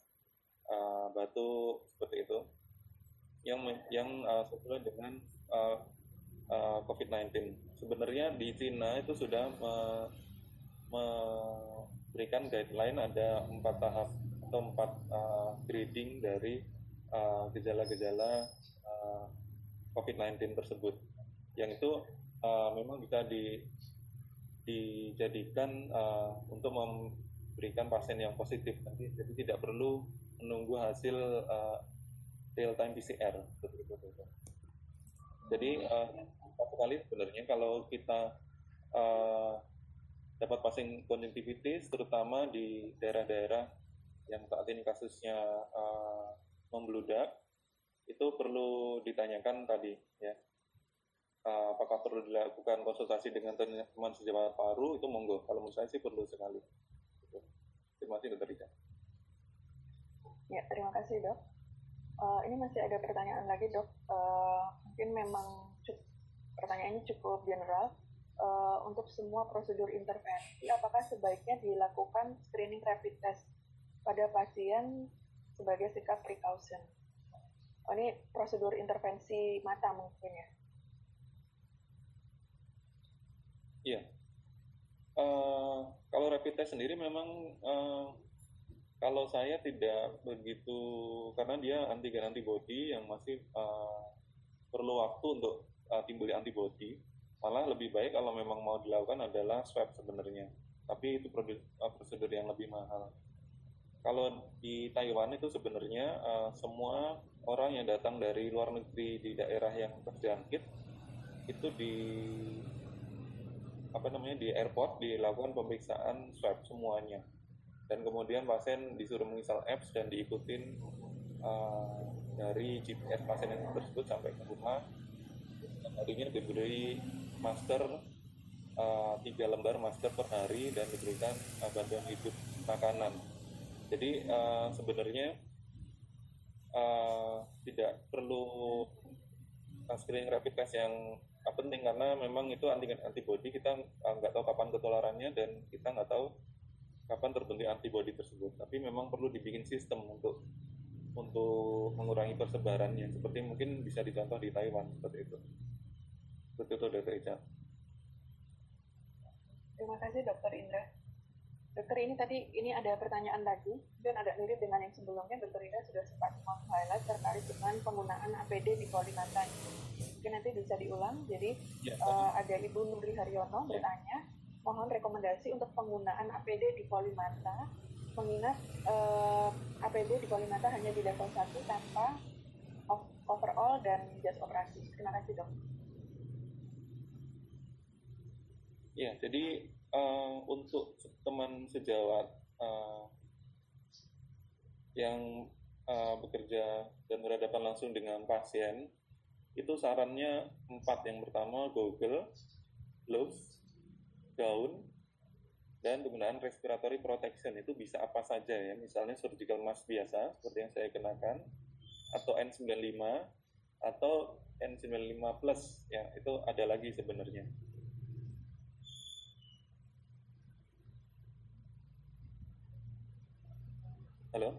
uh, batu seperti itu, yang yang uh, sesuai dengan uh, uh, COVID-19. Sebenarnya di Cina itu sudah uh, memberikan guideline ada empat tahap atau empat uh, grading dari uh, gejala-gejala uh, COVID-19 tersebut, yang itu uh, memang bisa di, dijadikan uh, untuk memberikan pasien yang positif, jadi tidak perlu menunggu hasil uh, real time PCR. Jadi uh, satu kali sebenarnya kalau kita uh, dapat pasien konjungtivitis terutama di daerah-daerah yang saat ini kasusnya uh, membludak itu perlu ditanyakan tadi ya. Uh, apakah perlu dilakukan konsultasi dengan teman sejawat paru? Itu monggo. Kalau menurut saya sih perlu sekali. Gitu. terima kasih dokter Ida ya terima kasih dok uh, ini masih ada pertanyaan lagi dok uh, mungkin memang cukup, pertanyaan ini cukup general uh, untuk semua prosedur intervensi, apakah sebaiknya dilakukan screening rapid test pada pasien sebagai sikap precaution? Oh, ini prosedur intervensi mata mungkin ya? Iya. Uh, kalau rapid test sendiri memang uh, kalau saya tidak begitu karena dia antigen antibody yang masih uh, perlu waktu untuk uh, timbul antibody malah lebih baik kalau memang mau dilakukan adalah swab sebenarnya. Tapi itu uh, prosedur yang lebih mahal. Kalau di Taiwan itu sebenarnya uh, semua orang yang datang dari luar negeri di daerah yang terjangkit itu di apa namanya di airport dilakukan pemeriksaan swab semuanya dan kemudian pasien disuruh menginstal apps dan diikutin uh, dari GPS pasien yang tersebut sampai ke rumah harinya diberi masker uh, tiga lembar masker per hari dan diberikan uh, bantuan hidup makanan. Jadi uh, sebenarnya uh, tidak perlu screening rapid test yang penting karena memang itu antigen antibody kita nggak tahu kapan ketularannya dan kita nggak tahu kapan terbentuk antibody tersebut. Tapi memang perlu dibikin sistem untuk untuk mengurangi persebarannya seperti mungkin bisa dicontoh di Taiwan seperti itu. Betul, Dokter Ica. Terima kasih, Dokter Indra. Dokter ini tadi ini ada pertanyaan lagi dan ada mirip dengan yang sebelumnya. Dokter Indra sudah sempat highlight terkait dengan penggunaan APD di Polimata. Mungkin nanti bisa diulang. Jadi ya, uh, ada Ibu Nuri Haryono ya. bertanya, mohon rekomendasi untuk penggunaan APD di Polimata mengingat eh, APD di Polimata hanya di level 1 tanpa overall dan jas operasi. Terima kasih dok. Ya, jadi uh, untuk teman sejawat uh, yang uh, bekerja dan berhadapan langsung dengan pasien, itu sarannya empat. Yang pertama, Google, gloves, gaun, dan penggunaan respiratory protection itu bisa apa saja ya, misalnya surgical mask biasa seperti yang saya kenakan, atau N95 atau N95 plus ya itu ada lagi sebenarnya. Halo?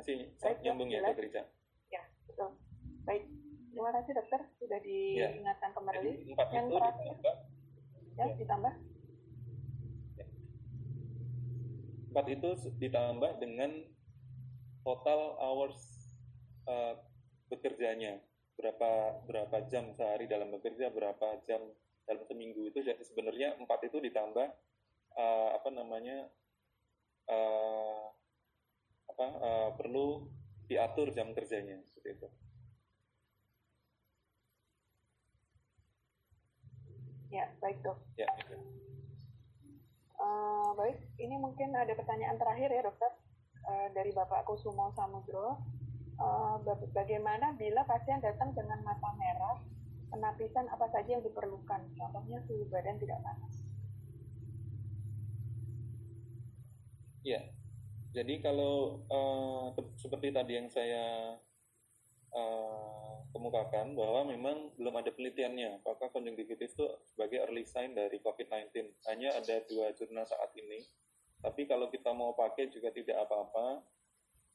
Masih Baik, nyambung ya, Dokter Ica? Ya, betul. Baik, terima kasih dokter sudah ya. diingatkan ya. kembali. Jadi, empat yang itu terakhir, ditambah. Ya, ya, ditambah. Empat itu ditambah dengan total hours uh, bekerjanya berapa berapa jam sehari dalam bekerja berapa jam dalam seminggu itu jadi sebenarnya empat itu ditambah uh, apa namanya uh, apa uh, perlu diatur jam kerjanya seperti itu. Ya, baik dok. Ya. Uh, baik, ini mungkin ada pertanyaan terakhir ya dokter uh, dari Bapak Kusumo Samudro. Uh, bagaimana bila pasien datang dengan mata merah, penapisan apa saja yang diperlukan? Contohnya suhu badan tidak panas. Ya, jadi kalau uh, seperti tadi yang saya uh, kemukakan bahwa memang belum ada penelitiannya apakah konjungtivitis itu sebagai early sign dari COVID-19. Hanya ada dua jurnal saat ini. Tapi kalau kita mau pakai juga tidak apa-apa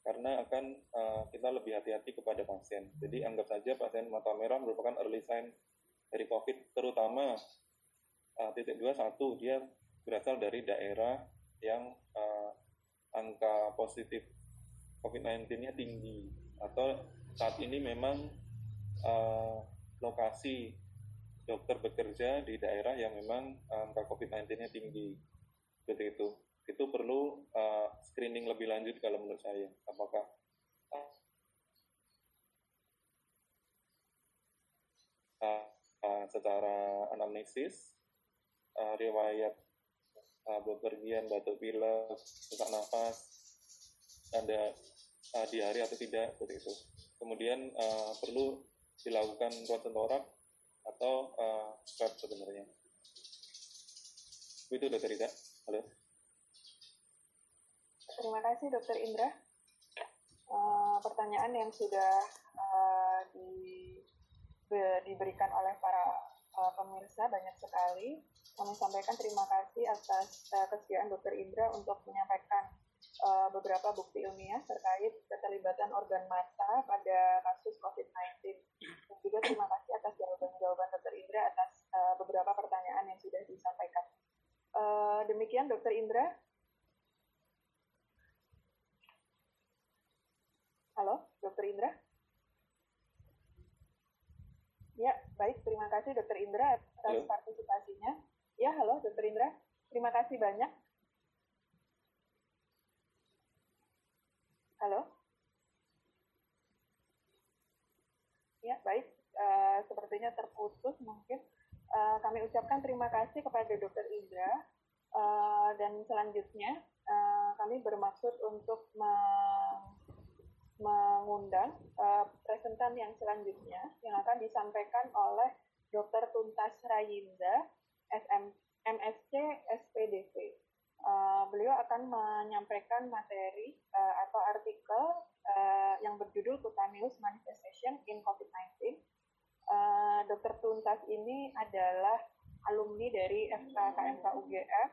karena akan uh, kita lebih hati-hati kepada pasien. Jadi anggap saja pasien mata merah merupakan early sign dari COVID, terutama uh, titik dua satu dia berasal dari daerah yang uh, angka positif COVID-19-nya tinggi atau saat ini memang uh, lokasi dokter bekerja di daerah yang memang angka COVID-19-nya tinggi. Seperti itu. Itu perlu uh, screening lebih lanjut kalau menurut saya. Apakah uh, uh, secara anamnesis uh, riwayat uh, bepergian batuk pilek sesak nafas ada uh, diare atau tidak seperti itu kemudian uh, perlu dilakukan ronsen torak atau uh, swab sebenarnya. Itu dokter Ida. Halo. Terima kasih dokter Indra. Uh, pertanyaan yang sudah uh, di, be, diberikan oleh para uh, pemirsa banyak sekali. Kami sampaikan terima kasih atas uh, kesediaan Dr. Indra untuk menyampaikan uh, beberapa bukti ilmiah terkait keterlibatan organ mata pada kasus COVID-19. Dan juga terima kasih atas jawaban-jawaban Dr. Indra atas uh, beberapa pertanyaan yang sudah disampaikan. Uh, demikian Dr. Indra. Halo, Dr. Indra. Ya, baik. Terima kasih Dr. Indra atas Halo. partisipasinya. Ya, halo Dr. Indra. Terima kasih banyak. Halo. Ya, baik. Uh, sepertinya terputus mungkin. Uh, kami ucapkan terima kasih kepada Dr. Indra. Uh, dan selanjutnya, uh, kami bermaksud untuk mengundang uh, presentan yang selanjutnya yang akan disampaikan oleh Dr. Tuntas Rayinda, SM, MSc SPDV. Uh, beliau akan menyampaikan materi uh, atau artikel uh, yang berjudul Cutaneous Manifestation in COVID-19. Uh, Dr. Tuntas ini adalah alumni dari FKKMK UGM,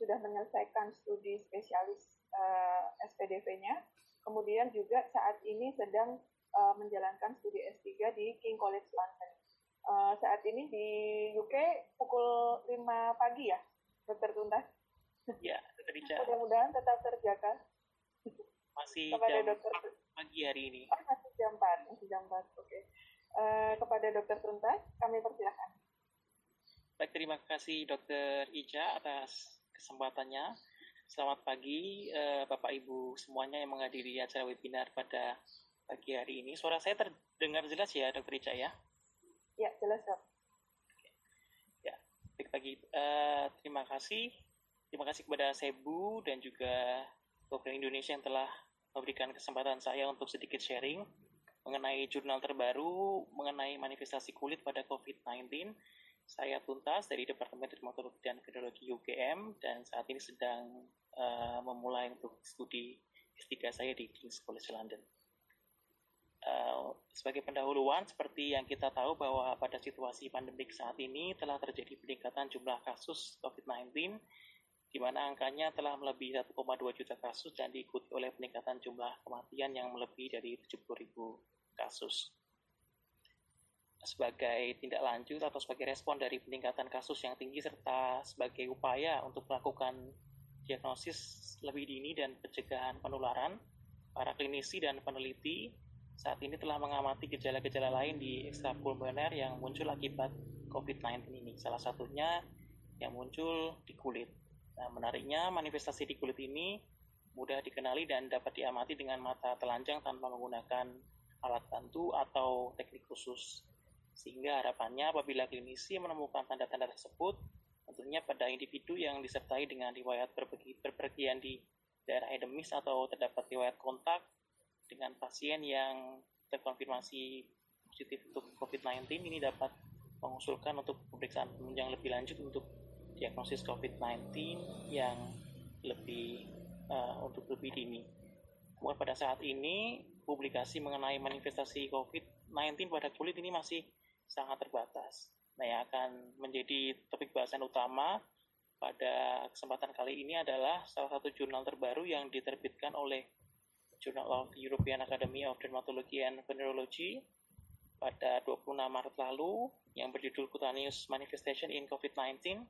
sudah menyelesaikan studi spesialis uh, SPDV-nya, kemudian juga saat ini sedang uh, menjalankan studi S3 di King College London. Uh, saat ini di UK pukul 5 pagi ya, dokter Tuntas? Ya, dokter Ica. Mudah-mudahan tetap terjaga. Masih kepada jam dokter pagi hari ini. Oh, masih jam 4, masih jam 4, oke. Okay. Uh, kepada dokter Tuntas, kami persilakan. Baik, terima kasih dokter Ica atas kesempatannya. Selamat pagi uh, Bapak Ibu semuanya yang menghadiri acara webinar pada pagi hari ini. Suara saya terdengar jelas ya dokter Ica ya? Ya, jelas dok. Ya, baik pagi. Uh, terima kasih. Terima kasih kepada Sebu dan juga Dokter Indonesia yang telah memberikan kesempatan saya untuk sedikit sharing mengenai jurnal terbaru mengenai manifestasi kulit pada COVID-19. Saya tuntas dari Departemen Dermatologi dan Kardiologi UGM dan saat ini sedang uh, memulai untuk studi S3 saya di King's College London. Uh, sebagai pendahuluan, seperti yang kita tahu bahwa pada situasi pandemik saat ini telah terjadi peningkatan jumlah kasus COVID-19, di mana angkanya telah melebihi 1,2 juta kasus dan diikuti oleh peningkatan jumlah kematian yang melebihi dari 70 ribu kasus. Sebagai tindak lanjut atau sebagai respon dari peningkatan kasus yang tinggi serta sebagai upaya untuk melakukan diagnosis lebih dini dan pencegahan penularan, para klinisi dan peneliti saat ini telah mengamati gejala-gejala lain di ekstrapulmoner yang muncul akibat COVID-19 ini. Salah satunya yang muncul di kulit. Nah, menariknya manifestasi di kulit ini mudah dikenali dan dapat diamati dengan mata telanjang tanpa menggunakan alat bantu atau teknik khusus. Sehingga harapannya apabila klinisi menemukan tanda-tanda tersebut, tentunya pada individu yang disertai dengan riwayat berpergian di daerah endemis atau terdapat riwayat kontak dengan pasien yang terkonfirmasi positif untuk COVID-19 ini dapat mengusulkan untuk pemeriksaan penunjang lebih lanjut untuk diagnosis COVID-19 yang lebih uh, untuk lebih dini. Kemudian pada saat ini publikasi mengenai manifestasi COVID-19 pada kulit ini masih sangat terbatas. Nah, yang akan menjadi topik bahasan utama pada kesempatan kali ini adalah salah satu jurnal terbaru yang diterbitkan oleh Journal of the European Academy of Dermatology and Venerology pada 26 Maret lalu yang berjudul Cutaneous Manifestation in COVID-19,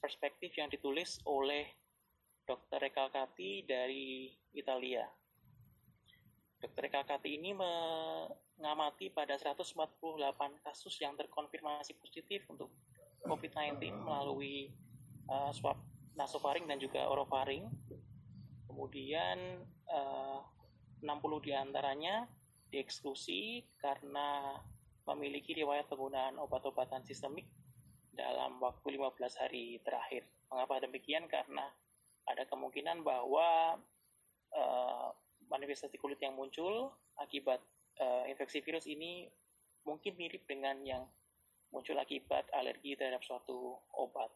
Perspective yang ditulis oleh Dr. Recalcati dari Italia. Dr. Recalcati ini mengamati pada 148 kasus yang terkonfirmasi positif untuk COVID-19 melalui uh, swab nasofaring dan juga orofaring. Kemudian uh, 60 di antaranya dieksklusi karena memiliki riwayat penggunaan obat-obatan sistemik dalam waktu 15 hari terakhir. Mengapa demikian? Karena ada kemungkinan bahwa uh, manifestasi kulit yang muncul akibat uh, infeksi virus ini mungkin mirip dengan yang muncul akibat alergi terhadap suatu obat.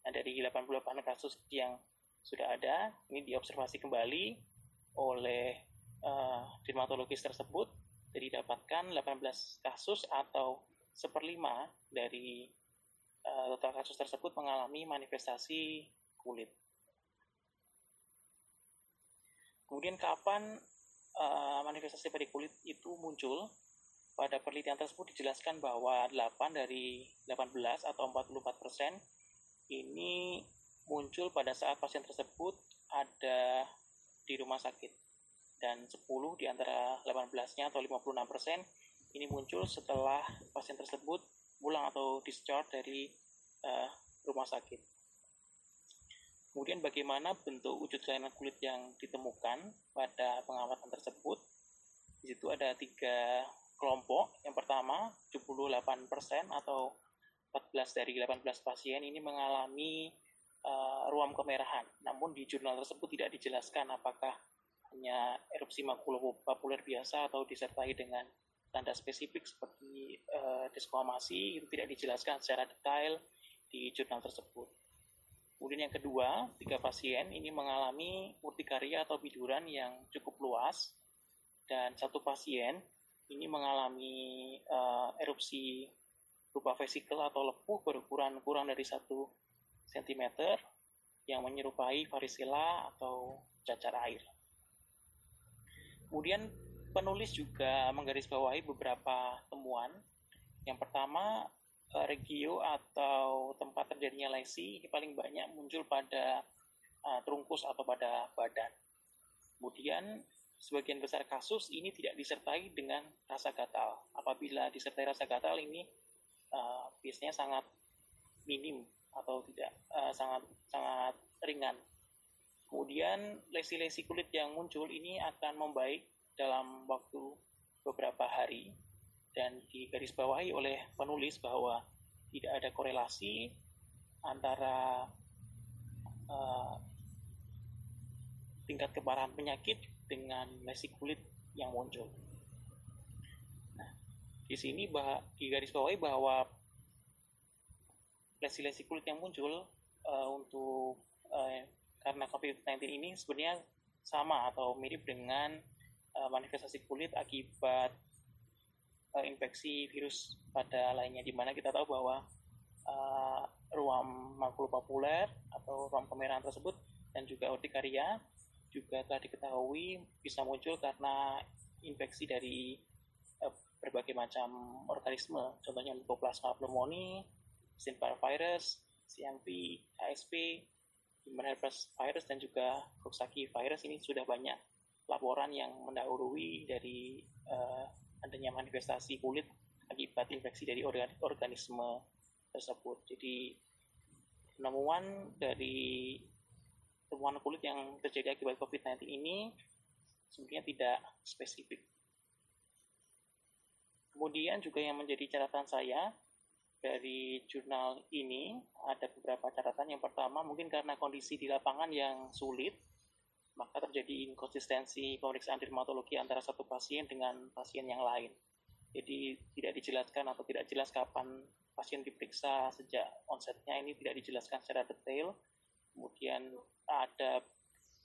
Nah, dari 88 kasus yang sudah ada, ini diobservasi kembali oleh uh, dermatologis tersebut didapatkan 18 kasus atau seperlima dari total kasus tersebut mengalami manifestasi kulit. Kemudian kapan uh, manifestasi pada kulit itu muncul? Pada penelitian tersebut dijelaskan bahwa 8 dari 18 atau 44 persen ini muncul pada saat pasien tersebut ada di rumah sakit dan 10 di antara 18-nya atau 56% persen ini muncul setelah pasien tersebut pulang atau discharge dari uh, rumah sakit. Kemudian bagaimana bentuk wujud kelainan kulit yang ditemukan pada pengamatan tersebut? Di situ ada tiga kelompok. Yang pertama, 78% atau 14 dari 18 pasien ini mengalami uh, ruam kemerahan. Namun di jurnal tersebut tidak dijelaskan apakah hanya erupsi makulopapuler biasa atau disertai dengan tanda spesifik seperti uh, desquamasi itu tidak dijelaskan secara detail di jurnal tersebut. Kemudian yang kedua, tiga pasien ini mengalami urtikaria atau biduran yang cukup luas dan satu pasien ini mengalami uh, erupsi berupa vesikel atau lepuh berukuran kurang dari satu cm yang menyerupai varicella atau cacar air. Kemudian penulis juga menggarisbawahi beberapa temuan. Yang pertama, eh, regio atau tempat terjadinya lesi ini paling banyak muncul pada uh, trungkus atau pada badan. Kemudian sebagian besar kasus ini tidak disertai dengan rasa gatal. Apabila disertai rasa gatal ini uh, biasanya sangat minim atau tidak uh, sangat sangat ringan. Kemudian lesi-lesi kulit yang muncul ini akan membaik dalam waktu beberapa hari dan digarisbawahi oleh penulis bahwa tidak ada korelasi antara uh, tingkat keparahan penyakit dengan lesi kulit yang muncul. Nah, di sini bah digarisbawahi bahwa lesi-lesi kulit yang muncul uh, untuk uh, karena COVID-19 ini sebenarnya sama atau mirip dengan uh, manifestasi kulit akibat uh, infeksi virus pada lainnya di mana kita tahu bahwa uh, ruam makulopapuler atau ruam kemerahan tersebut dan juga urtikaria juga telah diketahui bisa muncul karena infeksi dari uh, berbagai macam organisme, contohnya Mycoplasma pneumoniae, Epstein-Barr virus, CMV, HSP, human herpes virus dan juga Coxsackie virus. Ini sudah banyak laporan yang mendahului dari uh, adanya manifestasi kulit akibat infeksi dari organisme tersebut. Jadi penemuan dari temuan kulit yang terjadi akibat COVID-19 ini sebenarnya tidak spesifik. Kemudian juga yang menjadi catatan saya dari jurnal ini ada beberapa catatan. Yang pertama mungkin karena kondisi di lapangan yang sulit, maka terjadi inkonsistensi pemeriksaan dermatologi antara satu pasien dengan pasien yang lain. Jadi tidak dijelaskan atau tidak jelas kapan pasien diperiksa sejak onsetnya ini tidak dijelaskan secara detail. Kemudian ada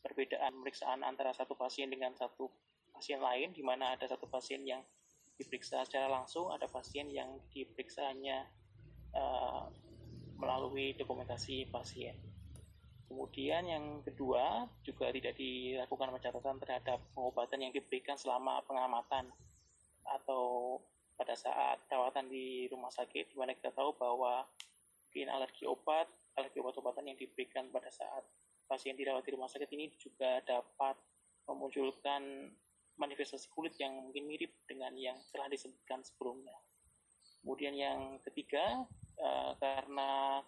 perbedaan pemeriksaan antara satu pasien dengan satu pasien lain, di mana ada satu pasien yang diperiksa secara langsung, ada pasien yang diperiksa hanya uh, melalui dokumentasi pasien. Kemudian yang kedua juga tidak dilakukan pencatatan terhadap pengobatan yang diberikan selama pengamatan atau pada saat perawatan di rumah sakit, di mana kita tahu bahwa mungkin alergi obat, alergi obat-obatan yang diberikan pada saat pasien dirawat di rumah sakit ini juga dapat memunculkan manifestasi kulit yang mungkin mirip dengan yang telah disebutkan sebelumnya. Kemudian yang ketiga, uh, karena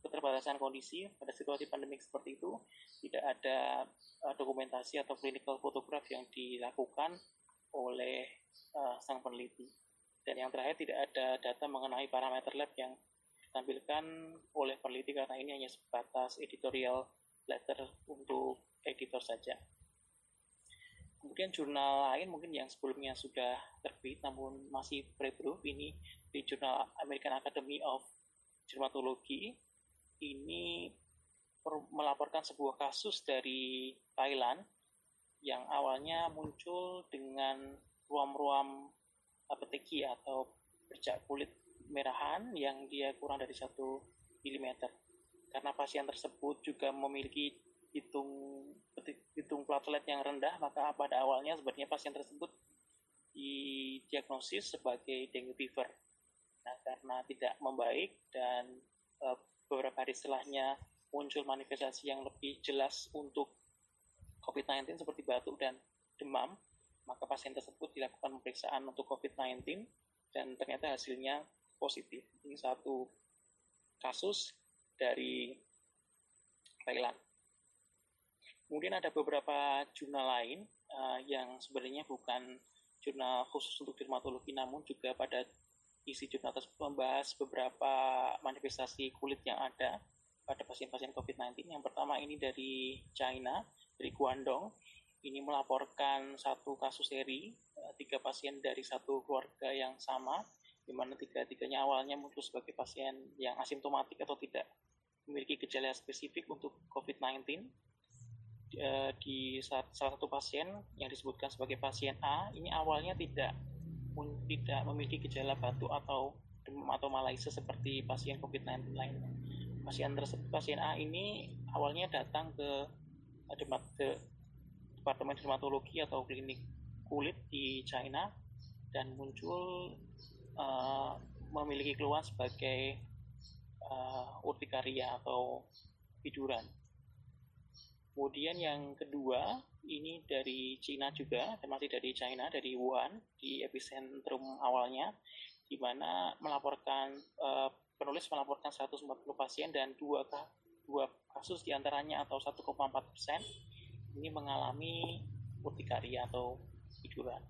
keterbatasan kondisi pada situasi pandemik seperti itu, tidak ada uh, dokumentasi atau clinical photograph yang dilakukan oleh uh, sang peneliti. Dan yang terakhir tidak ada data mengenai parameter lab yang ditampilkan oleh peneliti karena ini hanya sebatas editorial letter untuk editor saja. Kemudian jurnal lain mungkin yang sebelumnya sudah terbit namun masih pre-proof ini di jurnal American Academy of Dermatology ini melaporkan sebuah kasus dari Thailand yang awalnya muncul dengan ruam-ruam apeteki atau bercak kulit merahan yang dia kurang dari satu milimeter. Karena pasien tersebut juga memiliki hitung hitung platelet yang rendah, maka pada awalnya sebenarnya pasien tersebut didiagnosis sebagai dengue fever. Nah, karena tidak membaik dan e, beberapa hari setelahnya muncul manifestasi yang lebih jelas untuk COVID-19 seperti batuk dan demam, maka pasien tersebut dilakukan pemeriksaan untuk COVID-19 dan ternyata hasilnya positif. Ini satu kasus dari Thailand. Kemudian ada beberapa jurnal lain uh, yang sebenarnya bukan jurnal khusus untuk dermatologi, namun juga pada isi jurnal tersebut membahas beberapa manifestasi kulit yang ada pada pasien-pasien COVID-19. Yang pertama ini dari China, dari Guangdong. Ini melaporkan satu kasus seri, uh, tiga pasien dari satu keluarga yang sama, di mana tiga-tiganya awalnya muncul sebagai pasien yang asimptomatik atau tidak memiliki gejala spesifik untuk COVID-19 Eh, di salah satu pasien yang disebutkan sebagai pasien A ini awalnya tidak tidak memiliki gejala batuk atau demam atau malaise seperti pasien COVID-19 lainnya. Pasien tersebut, pasien A ini awalnya datang ke demat ke departemen dermatologi atau klinik kulit di China dan muncul uh, memiliki keluhan sebagai uh, urtikaria atau tiduran Kemudian yang kedua, ini dari Cina juga, masih dari China, dari Wuhan, di epicentrum awalnya, di mana melaporkan, uh, penulis melaporkan 140 pasien dan dua, dua kasus di antaranya atau 1,4 persen ini mengalami urtikaria atau tiduran.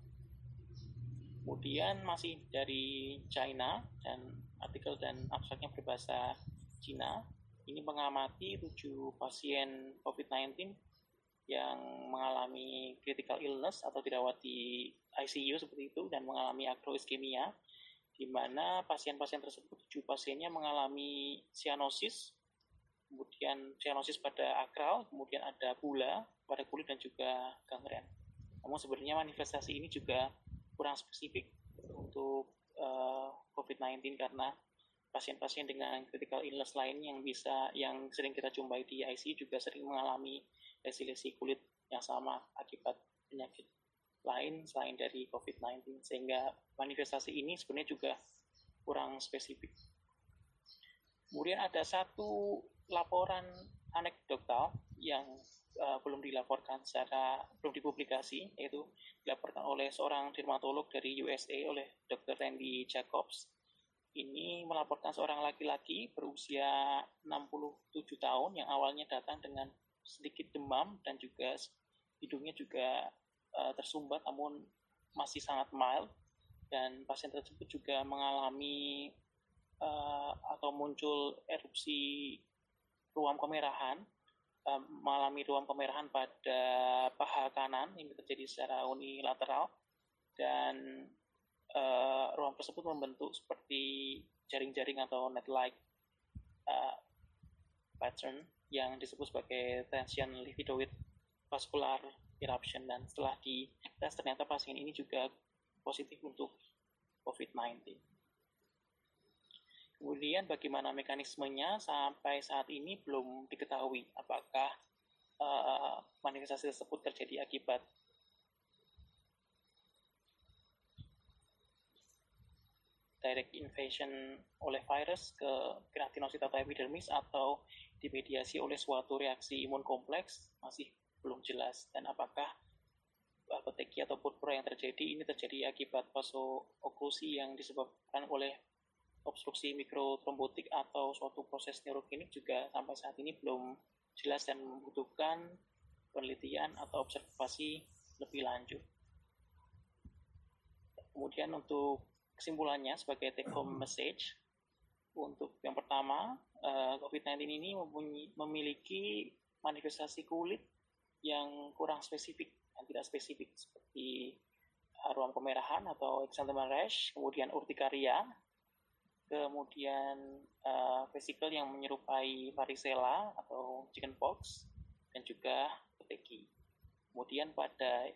Kemudian masih dari China dan artikel dan abstraknya berbahasa Cina ini mengamati tujuh pasien COVID-19 yang mengalami critical illness atau dirawat di ICU seperti itu dan mengalami akroiskemia di mana pasien-pasien tersebut tujuh pasiennya mengalami cyanosis kemudian cyanosis pada akral kemudian ada bula pada kulit dan juga gangren. Namun sebenarnya manifestasi ini juga kurang spesifik untuk uh, eh, COVID-19 karena pasien-pasien dengan critical illness lain yang bisa yang sering kita jumpai di ICU juga sering mengalami lesi-lesi kulit yang sama akibat penyakit lain selain dari COVID-19 sehingga manifestasi ini sebenarnya juga kurang spesifik. Kemudian ada satu laporan anekdotal yang uh, belum dilaporkan secara belum dipublikasi yaitu dilaporkan oleh seorang dermatolog dari USA oleh Dr. Randy Jacobs ini melaporkan seorang laki-laki berusia 67 tahun yang awalnya datang dengan sedikit demam dan juga hidungnya juga uh, tersumbat namun masih sangat mild. Dan pasien tersebut juga mengalami uh, atau muncul erupsi ruam kemerahan uh, mengalami ruam kemerahan pada paha kanan. Ini terjadi secara unilateral. Dan uh, ruam tersebut membentuk seperti jaring-jaring atau net-like uh, pattern yang disebut sebagai tension lipidoid vascular eruption dan setelah di tes ternyata pasien ini juga positif untuk COVID-19. Kemudian bagaimana mekanismenya sampai saat ini belum diketahui apakah uh, manifestasi tersebut terjadi akibat direct invasion oleh virus ke keratinosit atau epidermis atau dimediasi oleh suatu reaksi imun kompleks masih belum jelas dan apakah peteki atau purpura yang terjadi ini terjadi akibat vasooklusi yang disebabkan oleh obstruksi mikrotrombotik atau suatu proses neurogenik juga sampai saat ini belum jelas dan membutuhkan penelitian atau observasi lebih lanjut. Kemudian untuk kesimpulannya sebagai take home message, untuk yang pertama, eh, COVID-19 ini memiliki manifestasi kulit yang kurang spesifik, yang tidak spesifik seperti ruam kemerahan atau eczema rash, kemudian urtikaria, kemudian uh, vesikel yang menyerupai varicella atau chickenpox, dan juga peteki. Kemudian pada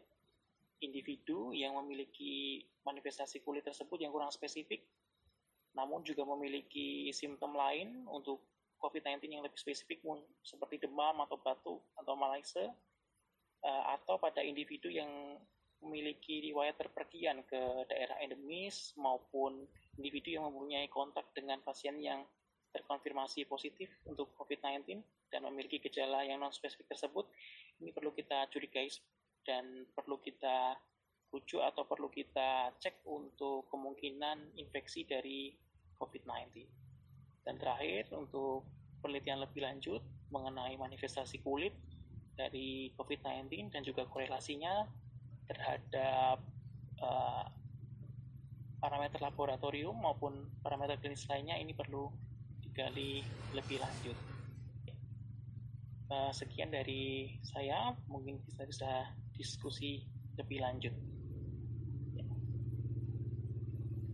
individu yang memiliki manifestasi kulit tersebut yang kurang spesifik, namun juga memiliki simptom lain untuk COVID-19 yang lebih spesifik seperti demam atau batuk atau malaise uh, atau pada individu yang memiliki riwayat terpergian ke daerah endemis maupun individu yang mempunyai kontak dengan pasien yang terkonfirmasi positif untuk COVID-19 dan memiliki gejala yang non-spesifik tersebut, ini perlu kita curigai dan perlu kita rujuk atau perlu kita cek untuk kemungkinan infeksi dari COVID-19. Dan terakhir, untuk penelitian lebih lanjut mengenai manifestasi kulit, dari COVID-19 dan juga korelasinya terhadap uh, parameter laboratorium maupun parameter klinis lainnya ini perlu digali lebih lanjut. Uh, sekian dari saya, mungkin kita bisa diskusi lebih lanjut.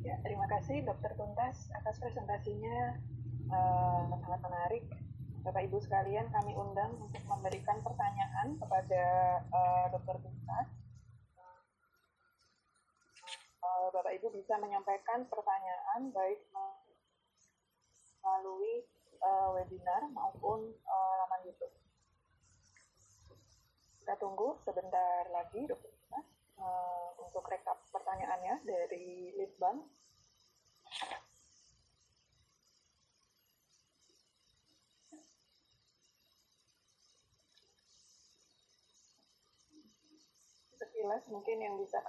Ya, terima kasih Dokter Tuntas atas presentasinya uh, sangat menarik Bapak Ibu sekalian kami undang untuk memberikan pertanyaan kepada uh, Dr. Tuntas. Uh, Bapak Ibu bisa menyampaikan pertanyaan baik melalui webinar maupun uh, laman YouTube. Kita tunggu sebentar lagi, Dr. Tuntas, uh, untuk rekap pertanyaannya dari Litbang. sekilas mungkin yang bisa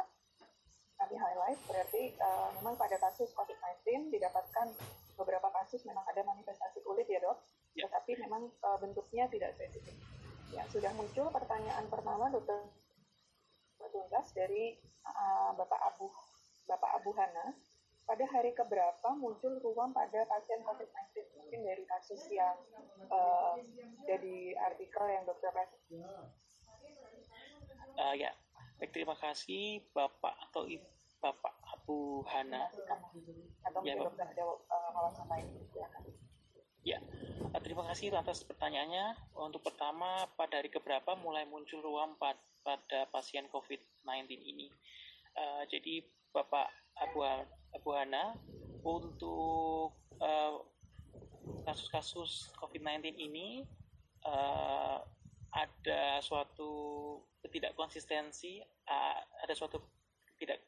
kami highlight berarti uh, memang pada kasus COVID-19 didapatkan beberapa kasus memang ada manifestasi kulit ya dok, ya. tetapi memang uh, bentuknya tidak spesifik. Ya sudah muncul pertanyaan pertama dokter Tuntas dari uh, Bapak Abu Bapak Abu Hana. Pada hari keberapa muncul ruam pada pasien COVID-19 mungkin dari kasus yang uh, jadi artikel yang dokter uh, ya. Baik, terima kasih Bapak atau Ibu, Bapak Abu Hana. ya, Bapak. Ya, terima kasih atas pertanyaannya. Untuk pertama, pada hari keberapa mulai muncul ruam pada pasien COVID-19 ini? Uh, jadi, Bapak Abu, Abu Hana, untuk uh, kasus-kasus COVID-19 ini uh, ada suatu tidak konsistensi uh, ada suatu tidak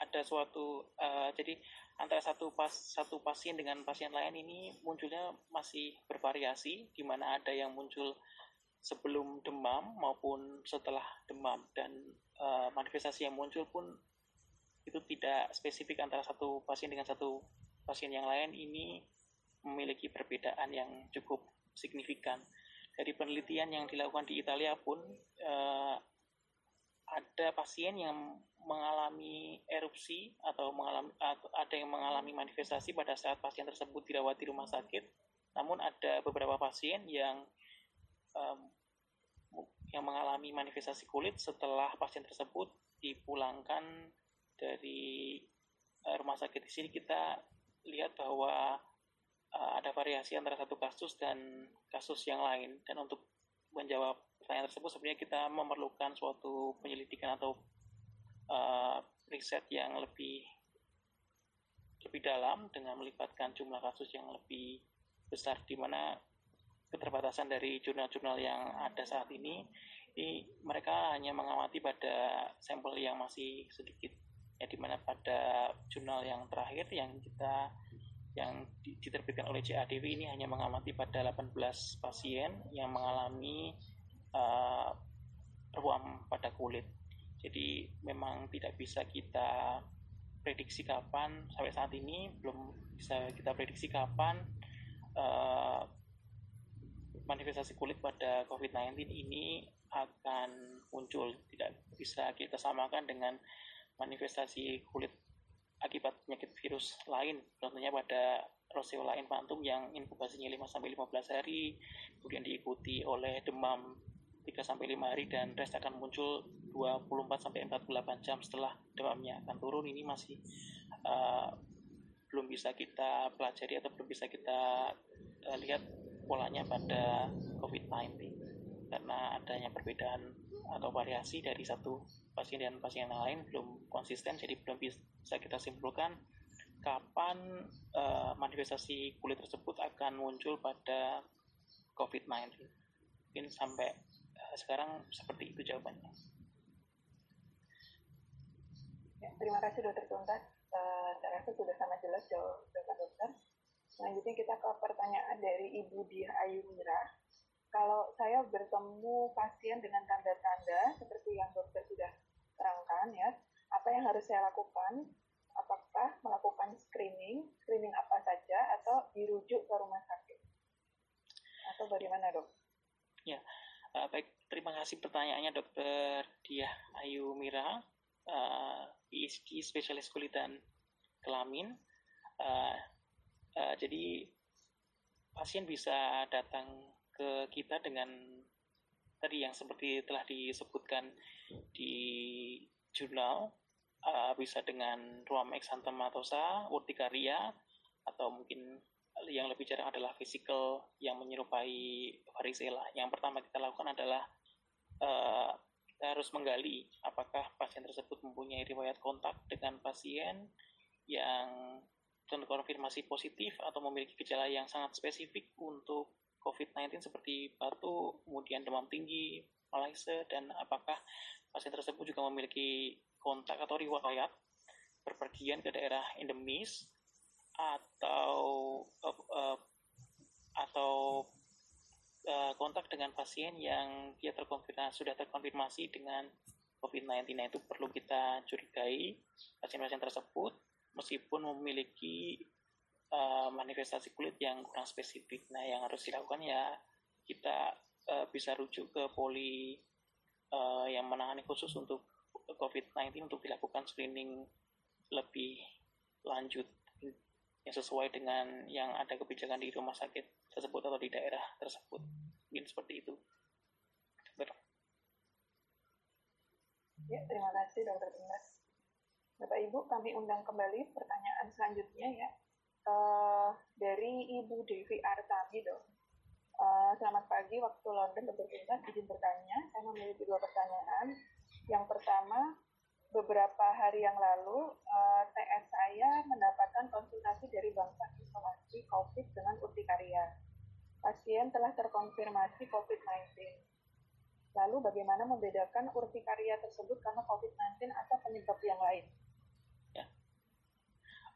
ada suatu uh, jadi antara satu pas satu pasien dengan pasien lain ini munculnya masih bervariasi di mana ada yang muncul sebelum demam maupun setelah demam. Dan uh, manifestasi yang muncul pun itu tidak spesifik antara satu pasien dengan satu pasien yang lain. Ini memiliki perbedaan yang cukup signifikan. Dari penelitian yang dilakukan di Italia pun uh, ada pasien yang mengalami erupsi atau mengalami atau ada yang mengalami manifestasi pada saat pasien tersebut dirawat di rumah sakit. Namun ada beberapa pasien yang um, yang mengalami manifestasi kulit setelah pasien tersebut dipulangkan dari uh, rumah sakit. Di sini kita lihat bahwa uh, ada variasi antara satu kasus dan kasus yang lain. Dan untuk menjawab pertanyaan tersebut, sebenarnya kita memerlukan suatu penyelidikan atau uh, riset yang lebih lebih dalam dengan melibatkan jumlah kasus yang lebih besar di mana keterbatasan dari jurnal-jurnal yang ada saat ini ini mereka hanya mengamati pada sampel yang masih sedikit ya di mana pada jurnal yang terakhir yang kita yang diterbitkan oleh CADW ini hanya mengamati pada 18 pasien yang mengalami uh, ruam pada kulit. Jadi memang tidak bisa kita prediksi kapan sampai saat ini belum bisa kita prediksi kapan uh, manifestasi kulit pada COVID-19 ini akan muncul. Tidak bisa kita samakan dengan manifestasi kulit akibat penyakit virus lain, contohnya pada roseola infantum yang inkubasinya 5 sampai 15 hari, kemudian diikuti oleh demam 3 sampai 5 hari dan rest akan muncul 24 sampai 48 jam setelah demamnya akan turun. Ini masih uh, belum bisa kita pelajari atau belum bisa kita uh, lihat polanya pada COVID-19 karena adanya perbedaan atau variasi dari satu pasien dan pasien yang lain belum konsisten jadi belum bisa kita simpulkan kapan uh, manifestasi kulit tersebut akan muncul pada COVID-19 mungkin sampai sekarang seperti itu jawabannya ya, terima kasih dokter Tuntas uh, saya rasa sudah sangat jelas jawaban dokter selanjutnya kita ke pertanyaan dari Ibu Diah Ayu Mira kalau saya bertemu pasien dengan tanda-tanda seperti yang dokter sudah terangkan ya, apa yang harus saya lakukan? Apakah melakukan screening, screening apa saja, atau dirujuk ke rumah sakit? Atau bagaimana dok? Ya, uh, baik. Terima kasih pertanyaannya dokter Diah Ayu Mira, uh, ISG spesialis kulit dan kelamin. Uh, uh, jadi pasien bisa datang ke kita dengan tadi yang seperti telah disebutkan di jurnal uh, bisa dengan ruam exanthematosa, urtikaria atau mungkin yang lebih jarang adalah physical yang menyerupai varicella. Yang pertama kita lakukan adalah uh, kita harus menggali apakah pasien tersebut mempunyai riwayat kontak dengan pasien yang terkonfirmasi positif atau memiliki gejala yang sangat spesifik untuk COVID-19 seperti batuk, kemudian demam tinggi, malaise, dan apakah pasien tersebut juga memiliki kontak atau riwayat berpergian ke daerah endemis atau uh, uh, atau uh, kontak dengan pasien yang dia terkonfirmasi sudah terkonfirmasi dengan COVID-19 nah, itu perlu kita curigai pasien-pasien tersebut meskipun memiliki uh, manifestasi kulit yang kurang spesifik. Nah, yang harus dilakukan ya kita uh, bisa rujuk ke poli uh, yang menangani khusus untuk COVID-19 untuk dilakukan screening lebih lanjut yang sesuai dengan yang ada kebijakan di rumah sakit tersebut atau di daerah tersebut. Mungkin seperti itu. Dokter. Ya, terima kasih Dokter Dimas. Bapak Ibu, kami undang kembali pertanyaan selanjutnya ya uh, dari Ibu Devi Artami dong. Uh, selamat pagi waktu London bertugas izin bertanya. Saya memiliki dua pertanyaan. Yang pertama, beberapa hari yang lalu uh, eh, TS saya mendapatkan konsultasi dari bangsa isolasi COVID dengan urtikaria. Pasien telah terkonfirmasi COVID-19. Lalu bagaimana membedakan urtikaria tersebut karena COVID-19 atau penyebab yang lain?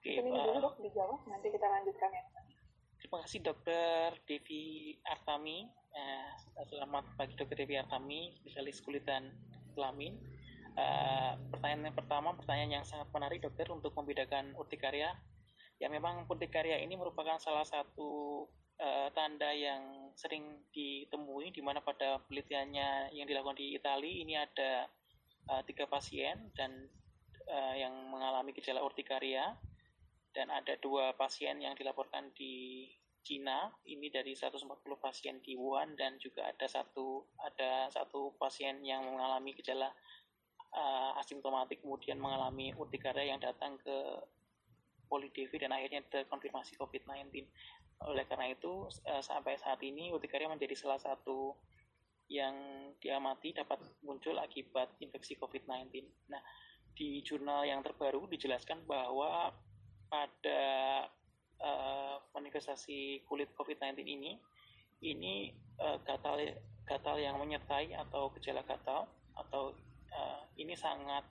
Oke, Ini dulu dok dijawab, nanti kita lanjutkan ya. Terima kasih Dokter Devi Artami. Eh, selamat pagi Dokter Devi Artami, spesialis kulit dan kelamin. Eh, pertanyaan yang pertama, pertanyaan yang sangat menarik dokter untuk membedakan urtikaria. Ya memang urtikaria ini merupakan salah satu uh, tanda yang sering ditemui di mana pada penelitiannya yang dilakukan di Italia ini ada uh, tiga pasien dan uh, yang mengalami gejala urtikaria dan ada dua pasien yang dilaporkan di Cina ini dari 140 pasien di Wuhan dan juga ada satu ada satu pasien yang mengalami gejala uh, asimptomatik kemudian mengalami urtikaria yang datang ke Polidevi dan akhirnya terkonfirmasi COVID-19. Oleh karena itu uh, sampai saat ini urtikaria menjadi salah satu yang diamati dapat muncul akibat infeksi COVID-19. Nah, di jurnal yang terbaru dijelaskan bahwa pada uh, manifestasi kulit COVID-19 ini, ini uh, gatal gatal yang menyertai atau gejala gatal atau uh, ini sangat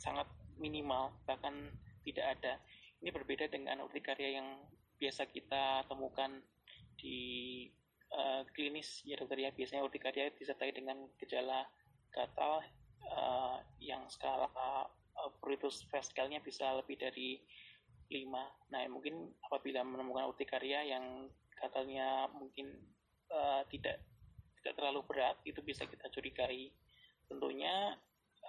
sangat minimal bahkan tidak ada. Ini berbeda dengan urtikaria yang biasa kita temukan di uh, klinis ya dokter ya biasanya urtikaria disertai dengan gejala gatal uh, yang skala uh, pruritus Pascalnya bisa lebih dari 5. Nah, mungkin apabila menemukan urtikaria yang katanya mungkin uh, tidak tidak terlalu berat, itu bisa kita curigai. Tentunya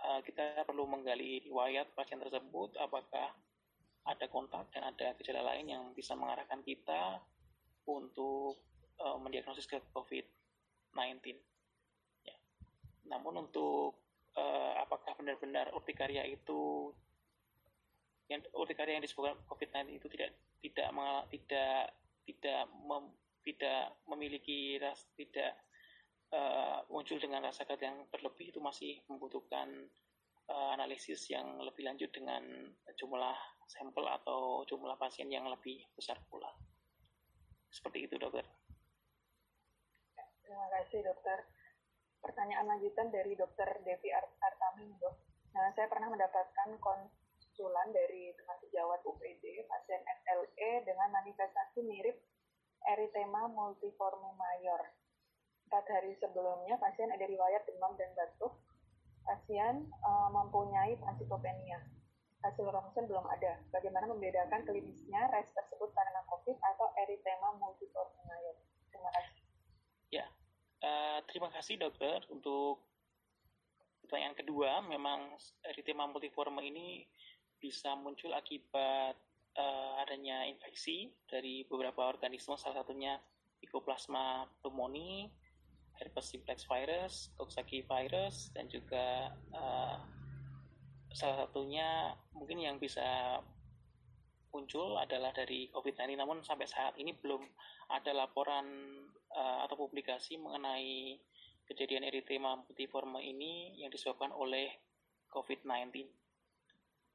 uh, kita perlu menggali riwayat pasien tersebut, apakah ada kontak dan ada gejala lain yang bisa mengarahkan kita untuk uh, mendiagnosis ke COVID-19. Ya. Namun untuk uh, apakah benar-benar urtikaria itu yang urtikaria yang disebutkan COVID-19 itu tidak tidak tidak tidak mem, tidak memiliki ras tidak uh, muncul dengan rasa sakit yang berlebih itu masih membutuhkan uh, analisis yang lebih lanjut dengan jumlah sampel atau jumlah pasien yang lebih besar pula. Seperti itu, dokter. Terima kasih, dokter. Pertanyaan lanjutan dari dokter Devi Artamin, dok. Nah, saya pernah mendapatkan kon usulan dari teman sejawat UPD pasien SLE dengan manifestasi mirip eritema multiforme mayor. Empat hari sebelumnya pasien ada riwayat demam dan batuk. Pasien uh, mempunyai pansikopenia. Hasil ronsen belum ada. Bagaimana membedakan klinisnya res tersebut karena COVID atau eritema multiforme mayor? Terima kasih. Ya, uh, terima kasih dokter untuk pertanyaan kedua. Memang eritema multiforme ini bisa muncul akibat uh, adanya infeksi dari beberapa organisme, salah satunya Mycoplasma pneumoniae, herpes simplex virus, Coxsackie virus, dan juga uh, salah satunya mungkin yang bisa muncul adalah dari COVID-19. Namun sampai saat ini belum ada laporan uh, atau publikasi mengenai kejadian eritema multiforme ini yang disebabkan oleh COVID-19.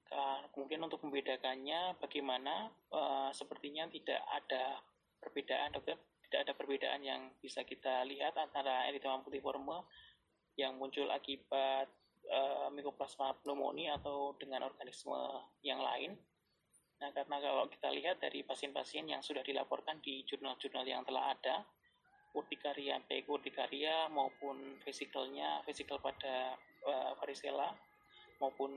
Uh, kemudian untuk membedakannya bagaimana uh, sepertinya tidak ada perbedaan dokter tidak ada perbedaan yang bisa kita lihat antara erythema multiforme yang muncul akibat uh, Mycoplasma pneumoniae atau dengan organisme yang lain. Nah, karena kalau kita lihat dari pasien-pasien yang sudah dilaporkan di jurnal-jurnal yang telah ada, urtikaria, baik urtikaria maupun vesikelnya, vesikel pada uh, varicella, maupun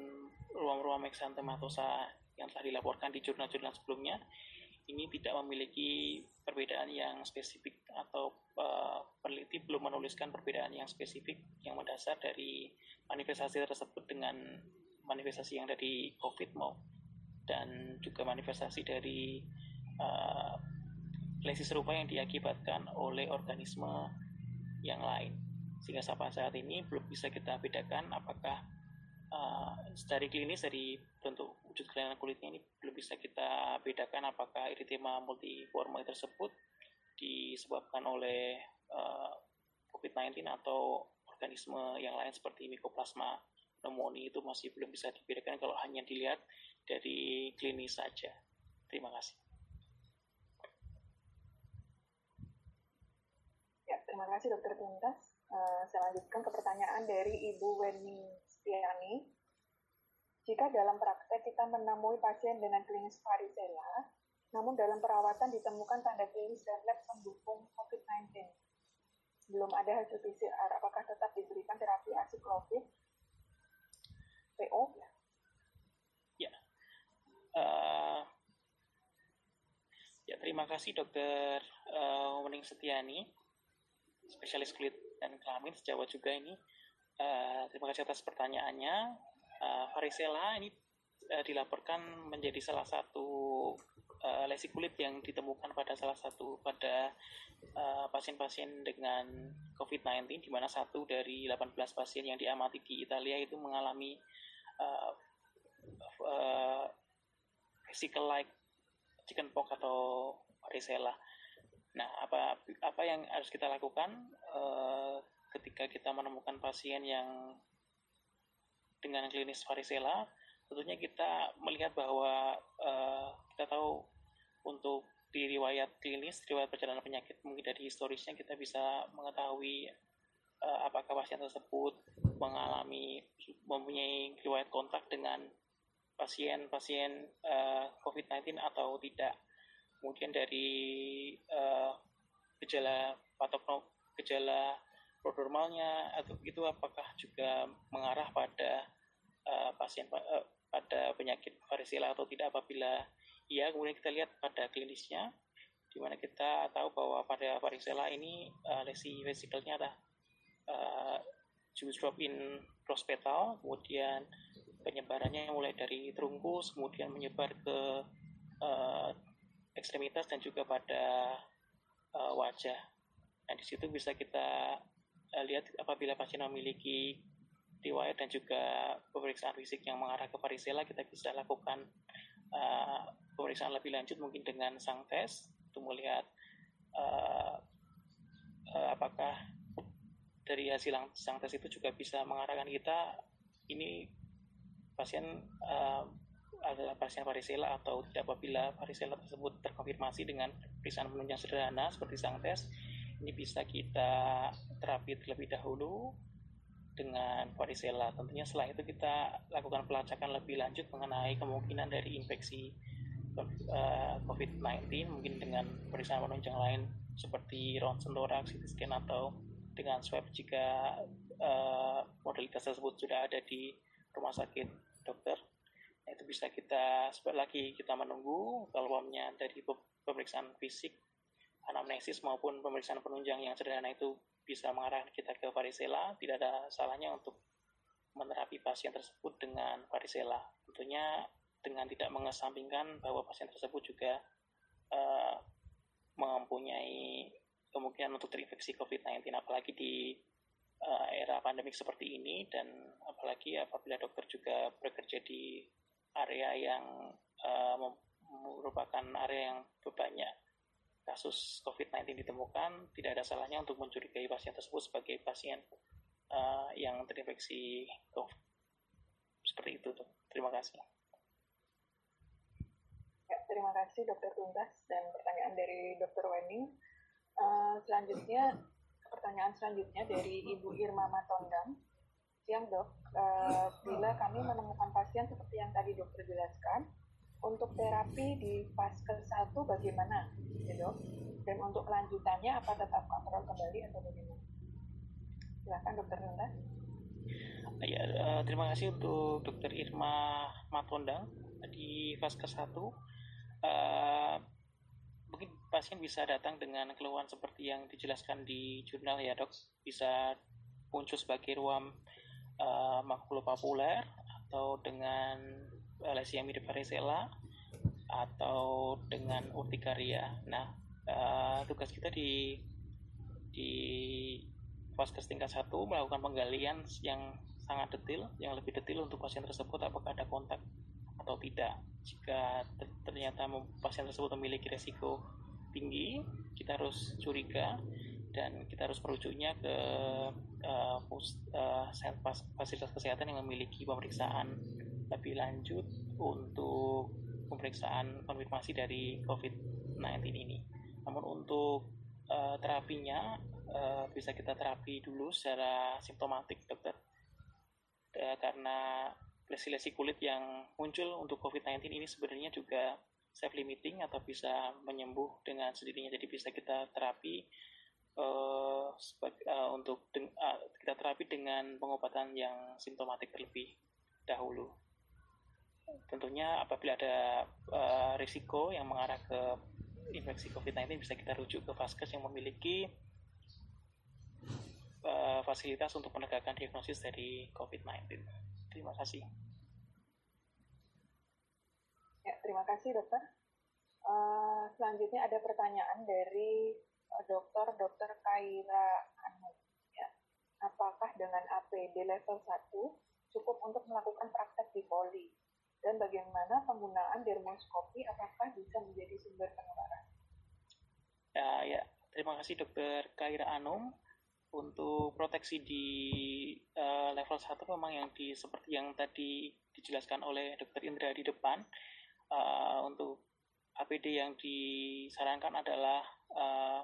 ruang-ruang meksantematosa yang telah dilaporkan di jurnal-jurnal sebelumnya ini tidak memiliki perbedaan yang spesifik atau uh, peneliti belum menuliskan perbedaan yang spesifik yang mendasar dari manifestasi tersebut dengan manifestasi yang dari COVID mau dan juga manifestasi dari uh, lesi serupa yang diakibatkan oleh organisme yang lain. Sehingga sampai saat ini belum bisa kita bedakan apakah uh, dari klinis dari bentuk wujud kelainan kulitnya ini belum bisa kita bedakan apakah eritema multiforme tersebut disebabkan oleh uh, COVID-19 atau organisme yang lain seperti Mycoplasma pneumoniae itu masih belum bisa dibedakan kalau hanya dilihat dari klinis saja. Terima kasih. Ya, terima kasih Dokter Tuntas. Uh, saya lanjutkan ke pertanyaan dari Ibu Weni Kristiani, jika dalam praktek kita menemui pasien dengan klinis varicella, namun dalam perawatan ditemukan tanda klinis dan lab mendukung COVID-19, belum ada hasil PCR, apakah tetap diberikan terapi asiklofit? PO? Ya. Uh, ya, terima kasih Dokter uh, Wening Setiani, spesialis kulit dan kelamin sejawat juga ini. Uh, terima kasih atas pertanyaannya. Uh, varicella ini uh, dilaporkan menjadi salah satu uh, lesi kulit yang ditemukan pada salah satu pada pasien-pasien uh, dengan COVID-19, di mana satu dari 18 pasien yang diamati di Italia itu mengalami uh, uh, like chickenpox atau varicella. Nah, apa apa yang harus kita lakukan uh, ketika kita menemukan pasien yang dengan klinis varicella? Tentunya kita melihat bahwa uh, kita tahu untuk di riwayat klinis, riwayat perjalanan penyakit mungkin dari historisnya kita bisa mengetahui uh, apakah pasien tersebut mengalami mempunyai riwayat kontak dengan pasien-pasien uh, COVID-19 atau tidak. Kemudian dari uh, gejala patok gejala prodromalnya atau itu apakah juga mengarah pada uh, pasien uh, pada penyakit varicella atau tidak apabila iya kemudian kita lihat pada klinisnya di mana kita tahu bahwa pada varicella ini uh, lesi vesikelnya ada uh, juice drop in prospetal kemudian penyebarannya mulai dari terungkus kemudian menyebar ke uh, ekstremitas dan juga pada uh, wajah. Nah, di situ bisa kita uh, lihat apabila pasien memiliki riwayat dan juga pemeriksaan fisik yang mengarah ke varicella, kita bisa lakukan uh, pemeriksaan lebih lanjut mungkin dengan sang tes. Untuk melihat uh, uh, apakah dari hasil sang tes itu juga bisa mengarahkan kita ini pasien uh, adalah pasien varicella atau tidak apabila varicella tersebut terkonfirmasi dengan pemeriksaan penunjang sederhana seperti sang tes ini bisa kita terapi terlebih dahulu dengan varicella. Tentunya setelah itu kita lakukan pelacakan lebih lanjut mengenai kemungkinan dari infeksi eh, COVID-19 mungkin dengan pemeriksaan penunjang lain seperti ronsen thorax, CT scan atau dengan swab jika uh, modalitas tersebut sudah ada di rumah sakit dokter. Nah, itu bisa kita lagi kita menunggu peluangnya dari pemeriksaan fisik anamnesis maupun pemeriksaan penunjang yang sederhana itu bisa mengarahkan kita ke varicella. Tidak ada salahnya untuk menerapi pasien tersebut dengan varicella. Tentunya dengan tidak mengesampingkan bahwa pasien tersebut juga uh, mempunyai kemungkinan untuk terinfeksi COVID-19 apalagi di uh, era pandemik seperti ini. Dan apalagi apabila dokter juga bekerja di area yang uh, merupakan area yang banyak kasus COVID-19 ditemukan, tidak ada salahnya untuk mencurigai pasien tersebut sebagai pasien uh, yang terinfeksi COVID. Seperti itu, dok. Terima kasih. Ya, terima kasih Dokter Tuntas dan pertanyaan dari Dokter Wening. Uh, selanjutnya pertanyaan selanjutnya dari Ibu Irma Matondang. Siang dok, uh, bila kami menemukan pasien seperti yang tadi dokter jelaskan, untuk terapi di fase 1 bagaimana, dok? Dan untuk kelanjutannya apa tetap kontrol kembali atau bagaimana? Silakan dokter Nanda. Ya, terima kasih untuk dokter Irma Matondang di fase 1. Uh, mungkin pasien bisa datang dengan keluhan seperti yang dijelaskan di jurnal ya dok bisa muncul sebagai ruam uh, makulopapuler atau dengan yang mirip varicella atau dengan urtikaria. Nah, uh, tugas kita di di vaskes tingkat satu melakukan penggalian yang sangat detail, yang lebih detail untuk pasien tersebut apakah ada kontak atau tidak. Jika ternyata pasien tersebut memiliki resiko tinggi, kita harus curiga dan kita harus merujuknya ke uh, uh, fasilitas kesehatan yang memiliki pemeriksaan lebih lanjut untuk pemeriksaan konfirmasi dari COVID-19 ini. Namun untuk uh, terapinya uh, bisa kita terapi dulu secara simptomatik, dokter. Uh, karena lesi-lesi kulit yang muncul untuk COVID-19 ini sebenarnya juga self limiting atau bisa menyembuh dengan sendirinya. Jadi bisa kita terapi uh, uh, untuk uh, kita terapi dengan pengobatan yang simptomatik terlebih dahulu. Tentunya apabila ada uh, risiko yang mengarah ke infeksi COVID-19 bisa kita rujuk ke vaskes yang memiliki uh, fasilitas untuk penegakan diagnosis dari COVID-19. Terima kasih. Ya, terima kasih dokter. Uh, selanjutnya ada pertanyaan dari dokter Dokter Kaira Anu. Ya. Apakah dengan APD level 1 cukup untuk melakukan praktek di poli? Dan bagaimana penggunaan dermoskopi apakah bisa menjadi sumber penularan? Ya, ya. terima kasih dokter Kaira Anum untuk proteksi di uh, level 1 memang yang di seperti yang tadi dijelaskan oleh dokter Indra di depan uh, untuk APD yang disarankan adalah uh,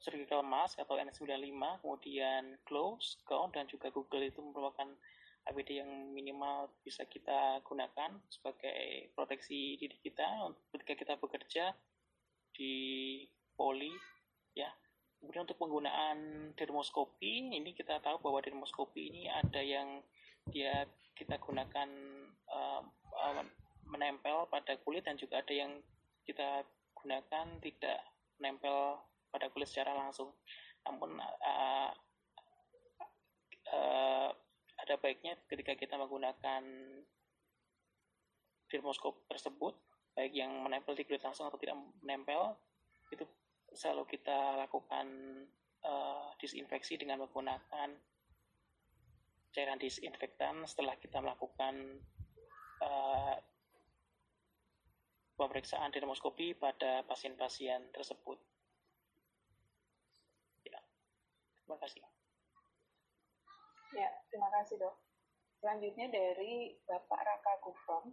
surgical mask atau N95 kemudian gloves, gown dan juga Google itu merupakan APD yang minimal bisa kita gunakan sebagai proteksi diri kita ketika kita bekerja di poli ya Kemudian untuk penggunaan dermoskopi, ini kita tahu bahwa dermoskopi ini ada yang dia kita gunakan uh, menempel pada kulit dan juga ada yang kita gunakan tidak menempel pada kulit secara langsung. Namun uh, uh, ada baiknya ketika kita menggunakan dermoskop tersebut, baik yang menempel di kulit langsung atau tidak menempel, itu selalu kita lakukan uh, disinfeksi dengan menggunakan cairan disinfektan setelah kita melakukan uh, pemeriksaan dermoskopi pada pasien-pasien tersebut. Ya, terima kasih. Ya, terima kasih dok. Selanjutnya dari Bapak Raka Gufron,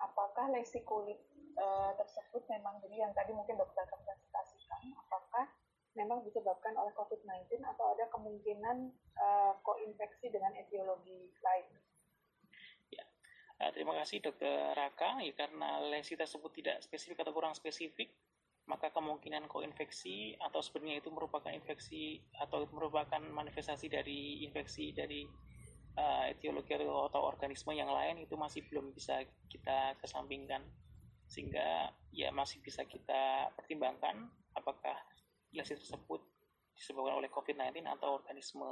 apakah lesi kulit uh, tersebut memang jadi yang tadi mungkin dokter presentasikan, apakah memang disebabkan oleh COVID-19 atau ada kemungkinan uh, koinfeksi dengan etiologi lain? Ya, uh, terima kasih dokter Raka. Ya, karena lesi tersebut tidak spesifik atau kurang spesifik, maka kemungkinan koinfeksi atau sebenarnya itu merupakan infeksi atau merupakan manifestasi dari infeksi dari uh, etiologi atau organisme yang lain itu masih belum bisa kita kesampingkan sehingga ya masih bisa kita pertimbangkan apakah lesi tersebut disebabkan oleh COVID-19 atau organisme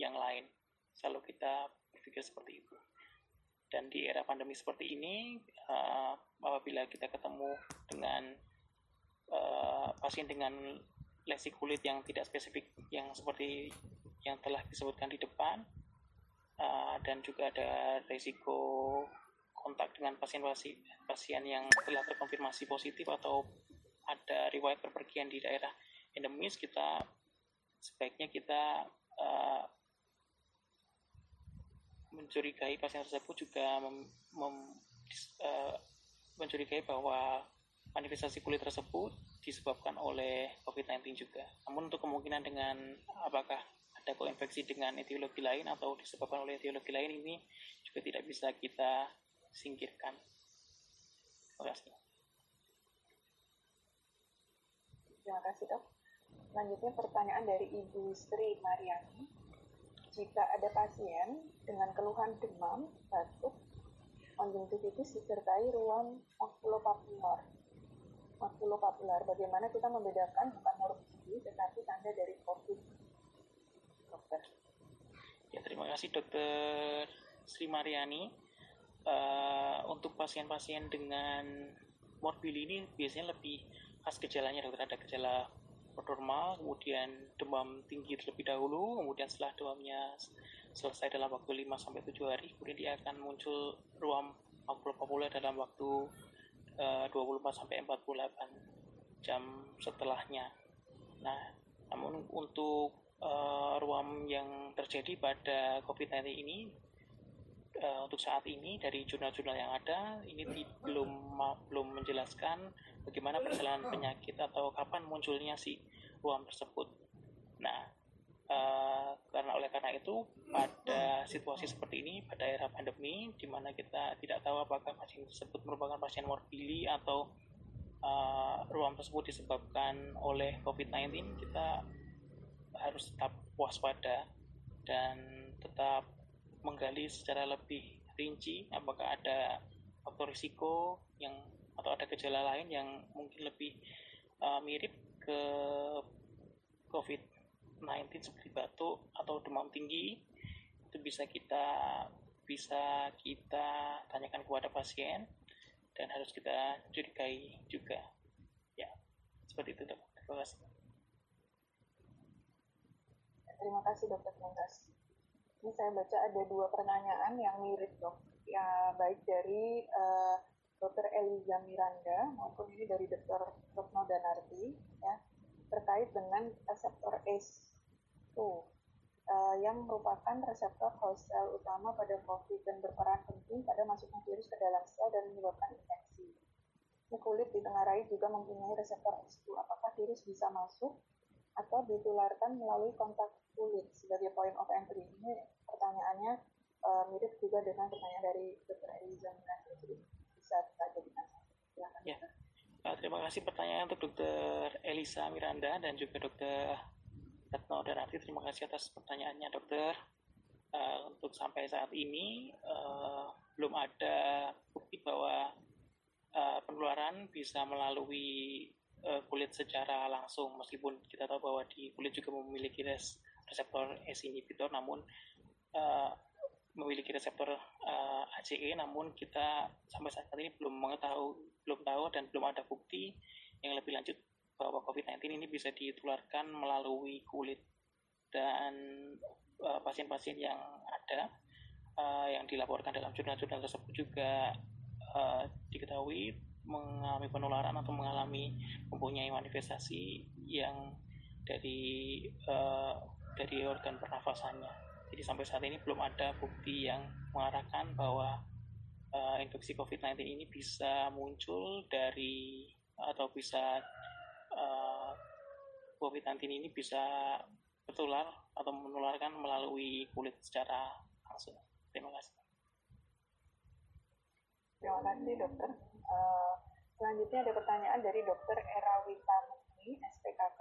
yang lain. Selalu kita berpikir seperti itu. Dan di era pandemi seperti ini, uh, apabila kita ketemu dengan uh, pasien dengan lesi kulit yang tidak spesifik, yang seperti yang telah disebutkan di depan, uh, dan juga ada risiko kontak dengan pasien-pasien pasien yang telah terkonfirmasi positif atau ada riwayat perpergian di daerah endemis kita sebaiknya kita uh, mencurigai pasien tersebut juga mem, mem, uh, mencurigai bahwa manifestasi kulit tersebut disebabkan oleh COVID-19 juga. Namun untuk kemungkinan dengan apakah ada koinfeksi dengan etiologi lain atau disebabkan oleh etiologi lain ini juga tidak bisa kita singkirkan. Terima kasih. Terima kasih dok. Selanjutnya pertanyaan dari Ibu Sri Mariani. Jika ada pasien dengan keluhan demam, batuk, konjungtivitis disertai ruam makulopapular, makulopapular, bagaimana kita membedakan bukan morfologi tetapi tanda dari COVID? Dokter. Ya, terima kasih dokter Sri Mariani uh, untuk pasien-pasien dengan morbili ini biasanya lebih khas gejalanya dokter ada gejala normal kemudian demam tinggi terlebih dahulu kemudian setelah demamnya selesai dalam waktu 5 sampai 7 hari kemudian dia akan muncul ruam makropopuler dalam waktu uh, 24 sampai 48 jam setelahnya nah namun untuk uh, ruam yang terjadi pada COVID-19 ini uh, untuk saat ini dari jurnal-jurnal yang ada ini belum belum menjelaskan bagaimana perjalanan penyakit atau kapan munculnya si ruam tersebut. Nah, uh, karena oleh karena itu pada situasi seperti ini pada era pandemi di mana kita tidak tahu apakah pasien tersebut merupakan pasien morbili atau uh, ruam tersebut disebabkan oleh COVID-19 kita harus tetap waspada dan tetap menggali secara lebih rinci apakah ada faktor risiko yang atau ada gejala lain yang mungkin lebih uh, mirip ke COVID-19 seperti batuk atau demam tinggi itu bisa kita bisa kita tanyakan kepada pasien dan harus kita curigai juga ya seperti itu dok terima kasih terima kasih dokter Tuntas ini saya baca ada dua pertanyaan yang mirip dok ya baik dari uh, Dr. Eliza Miranda maupun ini dari Dr. Rokno Danardi ya terkait dengan reseptor ACE2 uh, yang merupakan reseptor host cell utama pada COVID dan berperan penting pada masuknya virus ke dalam sel dan menyebabkan infeksi. Ini kulit ditengarai juga mempunyai reseptor ACE2. Apakah virus bisa masuk atau ditularkan melalui kontak kulit sebagai point of entry? Ini pertanyaannya uh, mirip juga dengan pertanyaan dari Dr. Eliza. Jadi bisa kita jadikan. Ya. Uh, terima kasih pertanyaan untuk Dr. Elisa Miranda dan juga Dr. Retno Darati. Terima kasih atas pertanyaannya, Dokter. Uh, untuk sampai saat ini uh, belum ada bukti bahwa uh, penularan bisa melalui uh, kulit secara langsung, meskipun kita tahu bahwa di kulit juga memiliki res reseptor S inhibitor, namun uh, memiliki reseptor uh, ACE namun kita sampai saat ini belum mengetahui belum tahu dan belum ada bukti yang lebih lanjut bahwa COVID-19 ini bisa ditularkan melalui kulit dan uh, pasien-pasien yang ada uh, yang dilaporkan dalam jurnal-jurnal tersebut juga uh, diketahui mengalami penularan atau mengalami mempunyai manifestasi yang dari uh, dari organ pernafasannya. Jadi sampai saat ini belum ada bukti yang mengarahkan bahwa uh, infeksi COVID-19 ini bisa muncul dari atau bisa uh, COVID-19 ini bisa bertular atau menularkan melalui kulit secara langsung. Terima kasih. Terima kasih dokter. Uh, selanjutnya ada pertanyaan dari dokter Erawita Mukni, SPKK.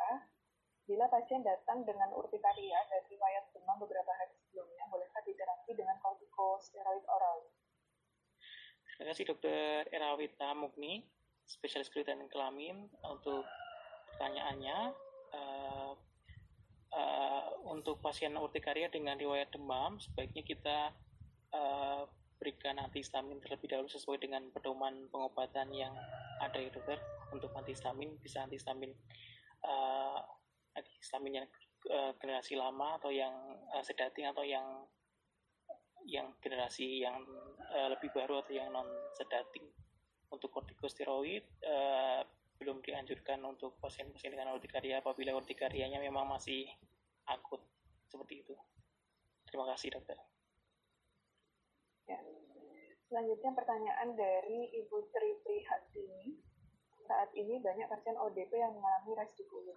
Bila pasien datang dengan urtikaria dan riwayat demam beberapa hari sebelumnya, bolehkah diterapi dengan kortikosteroid oral? Terima kasih Dokter Erawita Mugni, spesialis kulit dan kelamin untuk pertanyaannya. Uh, uh, untuk pasien urtikaria dengan riwayat demam, sebaiknya kita uh, berikan antihistamin terlebih dahulu sesuai dengan pedoman pengobatan yang ada ya dokter. Untuk antihistamin bisa antihistamin uh, antihistamin yang uh, generasi lama atau yang uh, sedating atau yang yang generasi yang uh, lebih baru atau yang non sedating untuk kortikosteroid uh, belum dianjurkan untuk pasien-pasien dengan urtikaria apabila urtikarianya memang masih akut seperti itu. Terima kasih dokter. Ya. Selanjutnya pertanyaan dari Ibu Tri Prihatini. Saat ini banyak pasien ODP yang mengalami resi kulit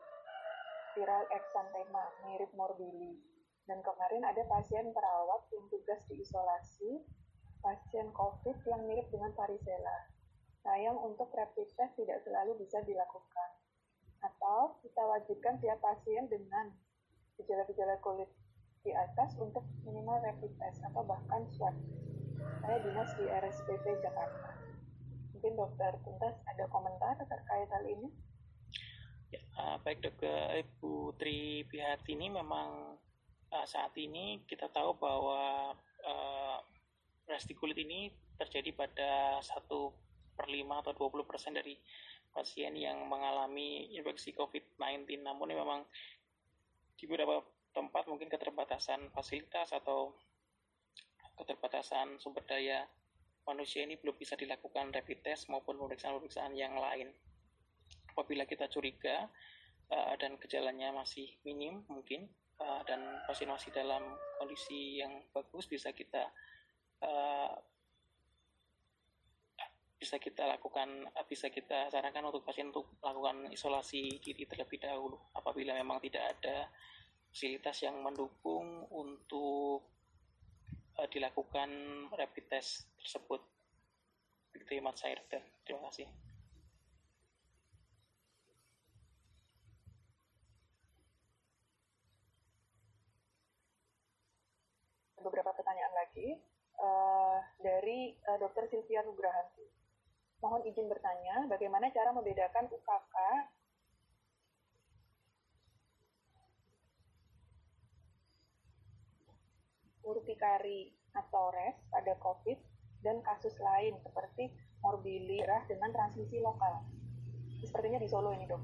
viral eksantema mirip morbili. Dan kemarin ada pasien perawat yang tugas diisolasi, pasien COVID yang mirip dengan varicella. Sayang untuk rapid test tidak selalu bisa dilakukan. Atau kita wajibkan tiap pasien dengan gejala-gejala kulit di atas untuk minimal rapid test atau bahkan swab. Saya dinas di RSPP Jakarta. Mungkin dokter Tuntas ada komentar terkait hal ini? Ya, uh, baik dok, Ibu Tri ini memang uh, saat ini kita tahu bahwa uh, resti kulit ini terjadi pada satu per 5 atau 20 persen dari pasien yang mengalami infeksi COVID-19. Namun memang di beberapa tempat mungkin keterbatasan fasilitas atau keterbatasan sumber daya manusia ini belum bisa dilakukan rapid test maupun pemeriksaan-pemeriksaan yang lain apabila kita curiga uh, dan gejalanya masih minim mungkin uh, dan pasien masih dalam kondisi yang bagus bisa kita uh, bisa kita lakukan bisa kita sarankan untuk pasien untuk melakukan isolasi diri terlebih dahulu apabila memang tidak ada fasilitas yang mendukung untuk uh, dilakukan rapid test tersebut. Begitu dokter. Terima kasih. beberapa pertanyaan lagi uh, dari uh, Dr. Sylvia Nugrahanti. Mohon izin bertanya, bagaimana cara membedakan UKK urtikari atau RES pada COVID dan kasus lain seperti morbili dengan transmisi lokal. Sepertinya di Solo ini dok.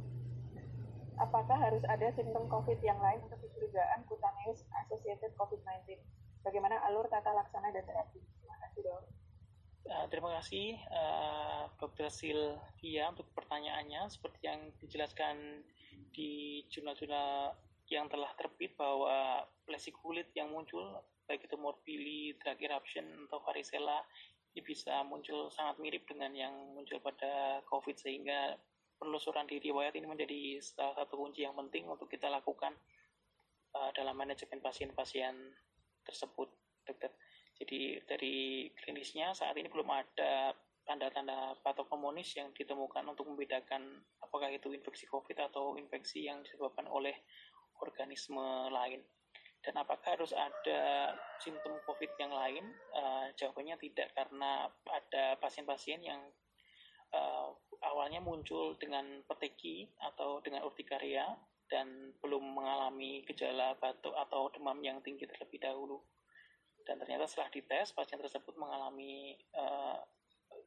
Apakah harus ada simptom COVID yang lain untuk kecurigaan cutaneous associated COVID-19? Bagaimana alur tata laksana dan terapi? Terima kasih dok. Uh, terima kasih uh, Dr. Silvia untuk pertanyaannya. Seperti yang dijelaskan di jurnal-jurnal yang telah terbit bahwa lesi kulit yang muncul baik itu morbili, drug eruption atau varicella ini bisa muncul sangat mirip dengan yang muncul pada COVID sehingga penelusuran di riwayat ini menjadi salah satu kunci yang penting untuk kita lakukan uh, dalam manajemen pasien-pasien tersebut, dokter. Jadi dari klinisnya saat ini belum ada tanda-tanda patognomonis yang ditemukan untuk membedakan apakah itu infeksi COVID atau infeksi yang disebabkan oleh organisme lain. Dan apakah harus ada simptom COVID yang lain? Uh, jawabannya tidak, karena ada pasien-pasien yang uh, awalnya muncul dengan peteki atau dengan urtikaria dan belum mengalami gejala batuk atau demam yang tinggi terlebih dahulu. Dan ternyata setelah dites, pasien tersebut mengalami uh,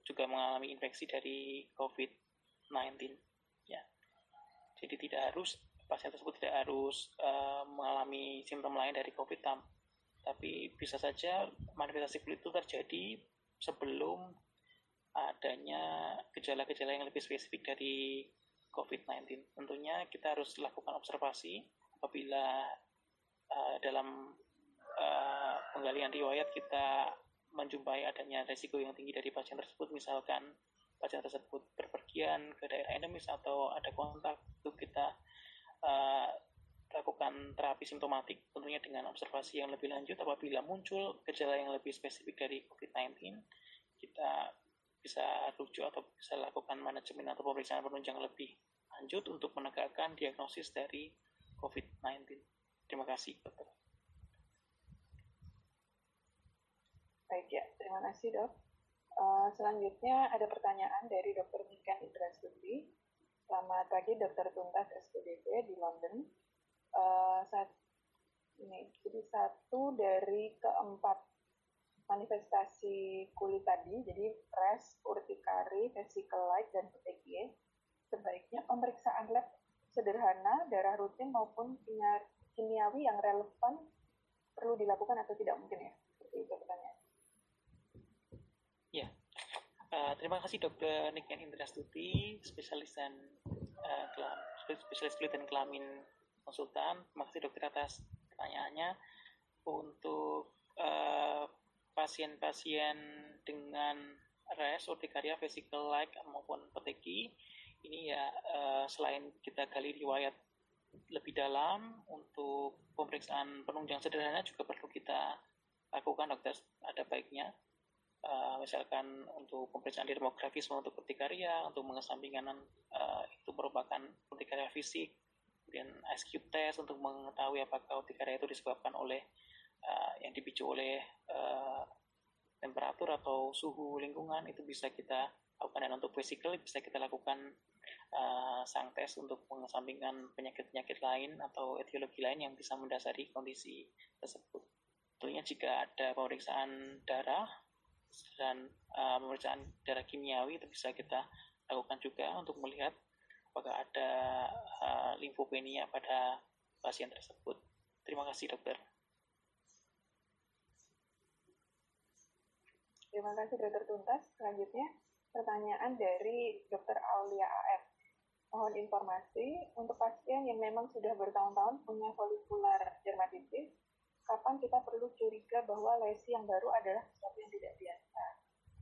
juga mengalami infeksi dari COVID-19. Ya, jadi tidak harus pasien tersebut tidak harus uh, mengalami simptom lain dari COVID, tapi bisa saja manifestasi kulit itu terjadi sebelum adanya gejala-gejala yang lebih spesifik dari COVID-19. Tentunya kita harus lakukan observasi apabila uh, dalam uh, penggalian riwayat kita menjumpai adanya resiko yang tinggi dari pasien tersebut, misalkan pasien tersebut berpergian ke daerah endemis atau ada kontak, itu kita uh, lakukan terapi simptomatik tentunya dengan observasi yang lebih lanjut apabila muncul gejala yang lebih spesifik dari COVID-19 kita bisa rujuk atau bisa lakukan manajemen atau pemeriksaan penunjang lebih lanjut untuk menegakkan diagnosis dari COVID-19. Terima kasih, dokter. Baik ya, terima kasih dok. Uh, selanjutnya ada pertanyaan dari Dr. Niken Indrastuti Selamat pagi Dokter Tuntas SPDP di London. Uh, saat ini jadi satu dari keempat manifestasi kulit tadi, jadi res, urtikari, vesicle light, dan PTG, sebaiknya pemeriksaan lab sederhana, darah rutin maupun kimiawi yang relevan perlu dilakukan atau tidak mungkin ya? Itu pertanyaan. Uh, terima kasih Dokter Niken Indrastuti, spesialis dan uh, spesialis kulit dan kelamin konsultan. Terima kasih dokter atas pertanyaannya. Untuk pasien pasien-pasien dengan res, urtikaria, vesicle like maupun peteki, ini ya uh, selain kita gali riwayat lebih dalam untuk pemeriksaan penunjang sederhana juga perlu kita lakukan dokter ada baiknya uh, misalkan untuk pemeriksaan dermografis untuk urtikaria, untuk mengesampingkan uh, itu merupakan urtikaria fisik, kemudian ice cube test untuk mengetahui apakah urtikaria itu disebabkan oleh uh, yang dipicu oleh uh, temperatur atau suhu lingkungan itu bisa kita lakukan dan untuk vesicle bisa kita lakukan uh, sang tes untuk mengesampingkan penyakit-penyakit lain atau etiologi lain yang bisa mendasari kondisi tersebut. Tentunya jika ada pemeriksaan darah dan uh, pemeriksaan darah kimiawi itu bisa kita lakukan juga untuk melihat apakah ada uh, limfopenia pada pasien tersebut. Terima kasih dokter. Terima kasih dokter Tuntas. Selanjutnya pertanyaan dari dokter Aulia AF. Mohon informasi untuk pasien yang memang sudah bertahun-tahun punya folikular dermatitis kapan kita perlu curiga bahwa lesi yang baru adalah sesuatu yang tidak biasa.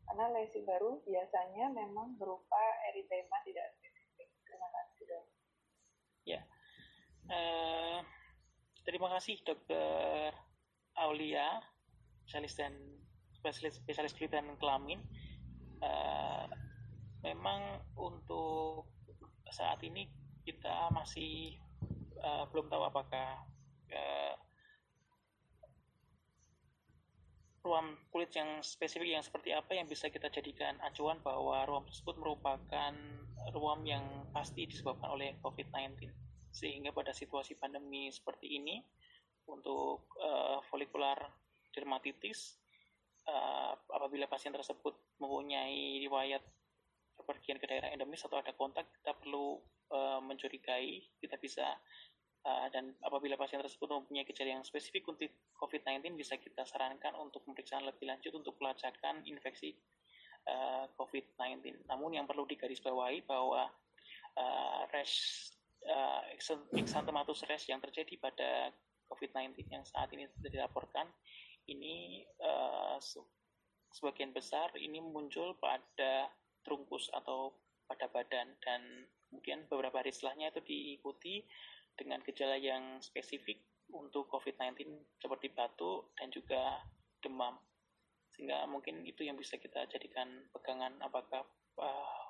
Karena lesi baru biasanya memang berupa eritema tidak spesifik. Terima kasih dok. Ya, uh, terima kasih dokter Aulia, spesialis dan spesialis spesialis kulit dan kelamin. Uh, memang untuk saat ini kita masih uh, belum tahu apakah uh, ruam kulit yang spesifik yang seperti apa yang bisa kita jadikan acuan bahwa ruam tersebut merupakan ruam yang pasti disebabkan oleh COVID-19. Sehingga pada situasi pandemi seperti ini, untuk uh, folikular dermatitis, uh, apabila pasien tersebut mempunyai riwayat perpergian ke daerah endemis atau ada kontak, kita perlu uh, mencurigai, kita bisa uh, dan apabila pasien tersebut mempunyai gejala yang spesifik untuk COVID-19 bisa kita sarankan untuk pemeriksaan lebih lanjut untuk pelacakan infeksi uh, COVID-19. Namun yang perlu digarisbawahi bahwa uh, rash uh, exanthematus rash yang terjadi pada COVID-19 yang saat ini sudah dilaporkan ini uh, sebagian besar ini muncul pada trunkus atau pada badan dan kemudian beberapa hari setelahnya itu diikuti dengan gejala yang spesifik untuk COVID-19 seperti batuk dan juga demam. Sehingga mungkin itu yang bisa kita jadikan pegangan apakah uh,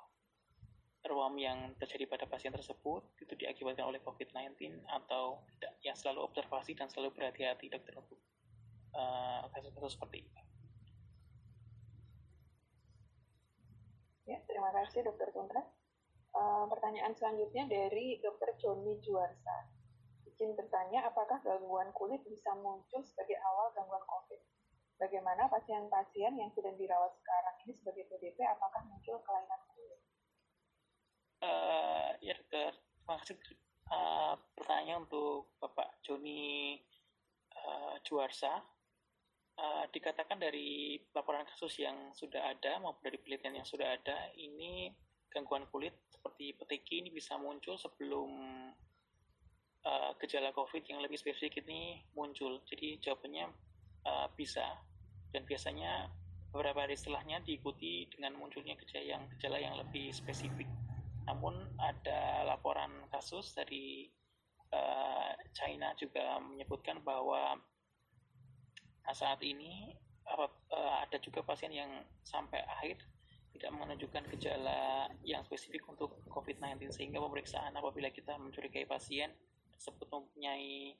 ruam yang terjadi pada pasien tersebut itu diakibatkan oleh COVID-19 atau tidak. Ya selalu observasi dan selalu berhati-hati dokter untuk uh, kasus-kasus seperti ini. Ya, terima kasih dokter Tundra. Uh, pertanyaan selanjutnya dari Dr. Joni Juarsa. Izin bertanya, apakah gangguan kulit bisa muncul sebagai awal gangguan COVID? Bagaimana pasien-pasien yang sedang dirawat sekarang ini sebagai PDP, apakah muncul kelainan kulit? Uh, ya dokter, terima kasih uh, pertanyaan untuk Bapak Joni uh, Juarsa. Uh, dikatakan dari laporan kasus yang sudah ada maupun dari penelitian yang sudah ada, ini gangguan kulit seperti PTK ini bisa muncul sebelum uh, gejala COVID yang lebih spesifik ini muncul. Jadi jawabannya uh, bisa dan biasanya beberapa hari setelahnya diikuti dengan munculnya gejala yang gejala yang lebih spesifik. Namun ada laporan kasus dari uh, China juga menyebutkan bahwa saat ini ada juga pasien yang sampai akhir tidak menunjukkan gejala yang spesifik untuk COVID-19 sehingga pemeriksaan apabila kita mencurigai pasien tersebut mempunyai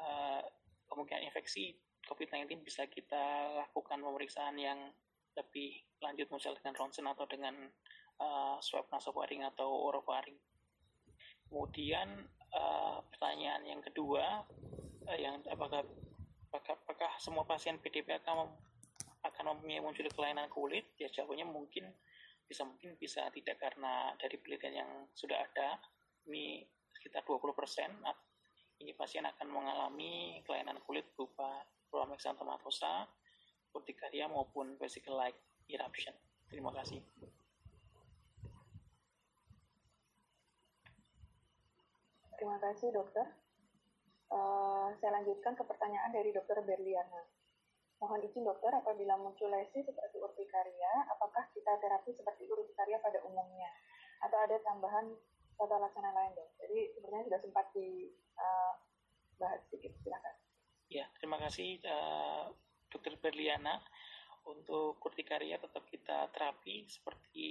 uh, kemungkinan infeksi COVID-19 bisa kita lakukan pemeriksaan yang lebih lanjut misalnya dengan ronsen atau dengan uh, swab nasofaring atau orofaring. Kemudian uh, pertanyaan yang kedua uh, yang apakah, apakah apakah semua pasien PDP akan akan mempunyai muncul kelainan kulit, ya jawabannya mungkin bisa mungkin bisa tidak karena dari penelitian yang sudah ada ini sekitar 20 persen ini pasien akan mengalami kelainan kulit berupa ruam exanthematosa, urtikaria maupun vesicle like eruption. Terima kasih. Terima kasih dokter. Uh, saya lanjutkan ke pertanyaan dari dokter Berliana. Mohon izin dokter, apabila muncul lesi seperti urtikaria, apakah kita terapi seperti urtikaria pada umumnya? Atau ada tambahan tata laksana lain dok? Jadi sebenarnya sudah sempat dibahas uh, sedikit, silakan. Ya, terima kasih uh, dokter Berliana. Untuk urtikaria tetap kita terapi seperti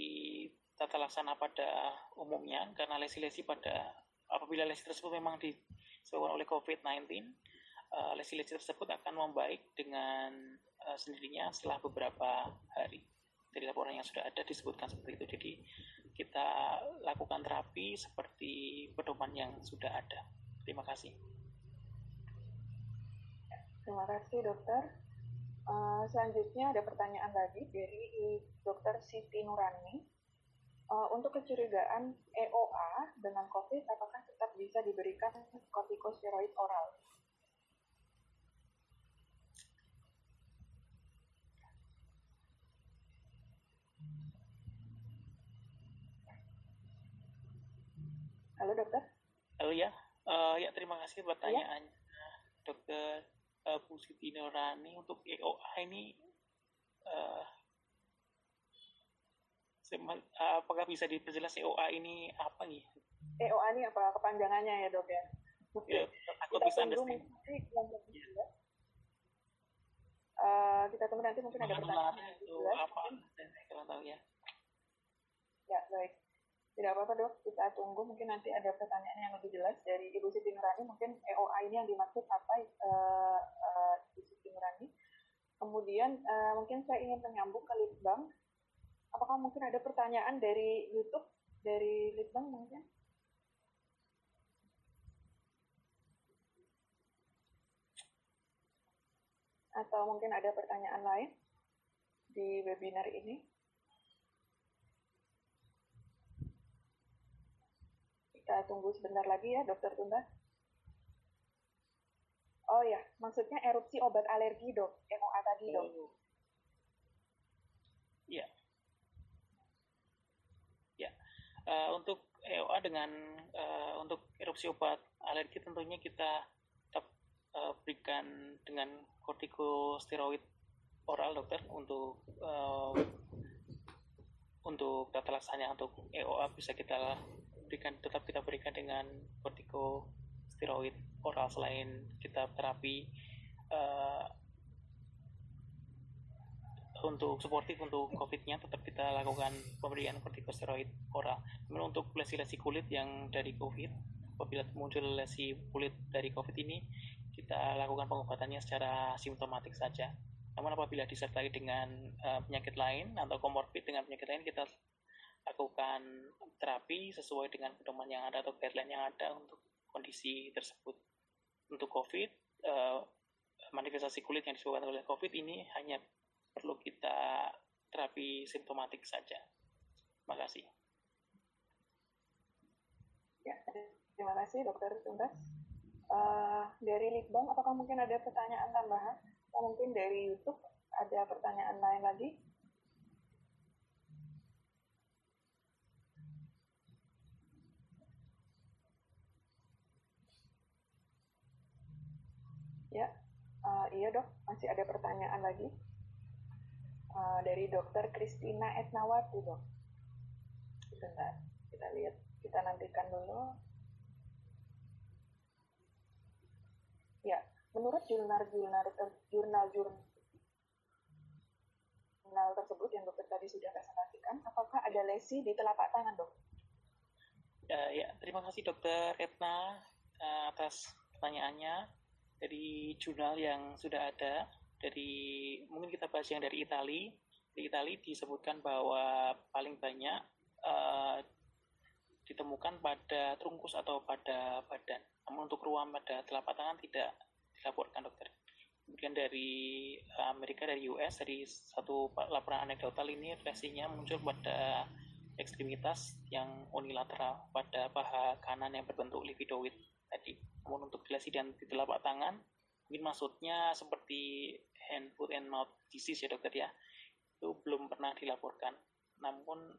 tata laksana pada umumnya, karena lesi-lesi pada apabila lesi tersebut memang disebabkan oleh COVID-19, uh, lesi-lesi tersebut akan membaik dengan uh, sendirinya setelah beberapa hari. Dari laporan yang sudah ada disebutkan seperti itu. Jadi kita lakukan terapi seperti pedoman yang sudah ada. Terima kasih. Terima kasih dokter. Uh, selanjutnya ada pertanyaan lagi dari dokter Siti Nurani. Uh, untuk kecurigaan EOA dengan COVID, apakah tetap bisa diberikan kortikosteroid oral? Halo dokter. Halo ya, uh, ya terima kasih pertanyaannya, ya? dokter uh, Bu Siti Nurani untuk EOA ini uh, apakah bisa diperjelas EOA ini apa nih? EOA ini apa kepanjangannya ya dok ya? Ya, aku bisa understand. Ya. Uh, kita tunggu nanti mungkin ada pertanyaan itu apa? Kalau tahu ya. Ya baik. Tidak apa-apa dok, kita tunggu mungkin nanti ada pertanyaan yang lebih jelas dari Ibu Siti Nurani. Mungkin EOA ini yang dimaksud apa uh, uh, Ibu Siti Nurani? Kemudian uh, mungkin saya ingin menyambung ke Litbang. Apakah mungkin ada pertanyaan dari YouTube dari Litbang mungkin? Atau mungkin ada pertanyaan lain di webinar ini? Kita tunggu sebentar lagi ya, Dokter Tunda. Oh ya, maksudnya erupsi obat alergi dok, MOA tadi dok. Oh. Ya. Ya. Uh, untuk EOA dengan uh, untuk erupsi obat alergi tentunya kita tetap uh, berikan dengan kortikosteroid oral dokter untuk uh, untuk tata laksana untuk EOA bisa kita berikan tetap kita berikan dengan kortikosteroid oral selain kita terapi uh, untuk suportif untuk COVID-nya tetap kita lakukan pemberian kortikosteroid oral. Kemudian untuk lesi-lesi kulit yang dari COVID, apabila muncul lesi kulit dari COVID ini, kita lakukan pengobatannya secara simptomatik saja. Namun apabila disertai dengan uh, penyakit lain atau komorbid dengan penyakit lain, kita lakukan terapi sesuai dengan pedoman yang ada atau guideline yang ada untuk kondisi tersebut untuk COVID, uh, manifestasi kulit yang disebabkan oleh COVID ini hanya perlu kita terapi simptomatik saja. Terima kasih. Ya, terima kasih Dokter Tuntas. Uh, dari Litbang, apakah mungkin ada pertanyaan tambahan? Atau mungkin dari YouTube ada pertanyaan lain lagi? Ya, uh, iya dok, masih ada pertanyaan lagi uh, dari dokter Kristina Etnawati dok. Sebentar, kita lihat, kita nantikan dulu. Ya, menurut jurnal-jurnal jurnal-jurnal tersebut yang dokter tadi sudah presentasikan, apakah ada lesi di telapak tangan dok? Ya, ya terima kasih dokter Etna uh, atas pertanyaannya dari jurnal yang sudah ada dari mungkin kita bahas yang dari Itali. Di Itali disebutkan bahwa paling banyak uh, ditemukan pada trungkus atau pada badan. Namun untuk ruam pada telapak tangan tidak dilaporkan dokter. Kemudian dari Amerika dari US dari satu laporan anekdotal ini lesinya muncul pada ekstremitas yang unilateral pada paha kanan yang berbentuk lipidoid tadi. Namun untuk lesi dan di telapak tangan, mungkin maksudnya seperti hand, foot, and mouth disease ya dokter ya, itu belum pernah dilaporkan. Namun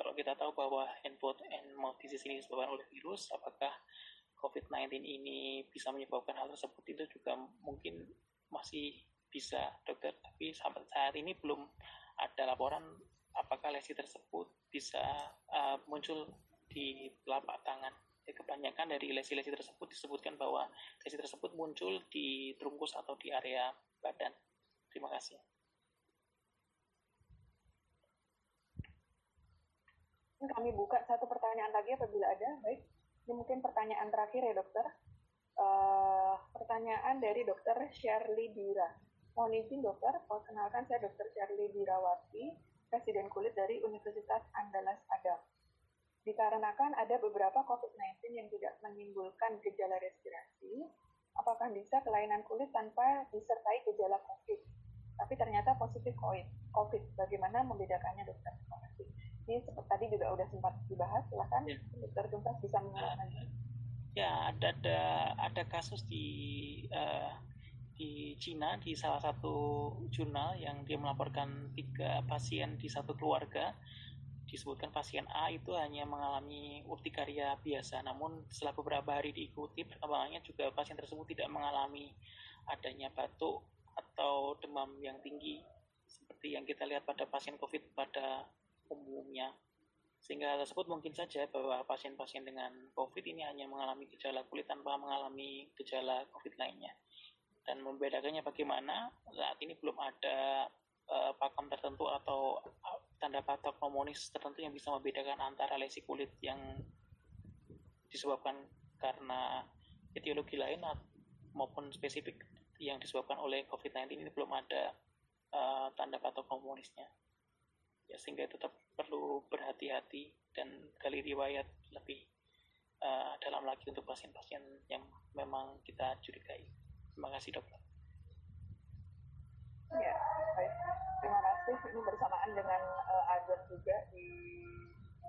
kalau kita tahu bahwa hand, foot, and mouth disease ini disebabkan oleh virus, apakah COVID-19 ini bisa menyebabkan hal tersebut itu juga mungkin masih bisa dokter. Tapi sampai saat ini belum ada laporan apakah lesi tersebut bisa uh, muncul di telapak tangan ya, kebanyakan dari lesi-lesi tersebut disebutkan bahwa lesi tersebut muncul di trungkus atau di area badan. Terima kasih. Kami buka satu pertanyaan lagi apabila ada. Baik, ini mungkin pertanyaan terakhir ya dokter. Uh, pertanyaan dari dokter Shirley Dira. Mohon izin dokter, perkenalkan saya dokter Shirley Dirawati, Presiden Kulit dari Universitas Andalas Adam dikarenakan ada beberapa COVID-19 yang tidak menimbulkan gejala respirasi, apakah bisa kelainan kulit tanpa disertai gejala COVID? Tapi ternyata positif COVID. Bagaimana membedakannya dokter? Ini seperti tadi juga sudah sempat dibahas, silahkan ya. dokter Tuntas bisa mengulang lagi. Ya, ada ada ada kasus di uh, di Cina di salah satu jurnal yang dia melaporkan tiga pasien di satu keluarga disebutkan pasien A itu hanya mengalami urtikaria biasa, namun setelah beberapa hari diikuti perkembangannya juga pasien tersebut tidak mengalami adanya batuk atau demam yang tinggi seperti yang kita lihat pada pasien COVID pada umumnya. Sehingga hal tersebut mungkin saja bahwa pasien-pasien dengan COVID ini hanya mengalami gejala kulit tanpa mengalami gejala COVID lainnya. Dan membedakannya bagaimana, saat ini belum ada uh, pakem tertentu atau tanda patok pneumonis tertentu yang bisa membedakan antara lesi kulit yang disebabkan karena etiologi lain maupun spesifik yang disebabkan oleh COVID-19 ini belum ada uh, tanda patokomunisnya ya sehingga tetap perlu berhati-hati dan gali riwayat lebih uh, dalam lagi untuk pasien-pasien yang memang kita curigai. Terima kasih dokter. Ya, baik. Terima kasih. Ini bersamaan dengan uh, azan juga di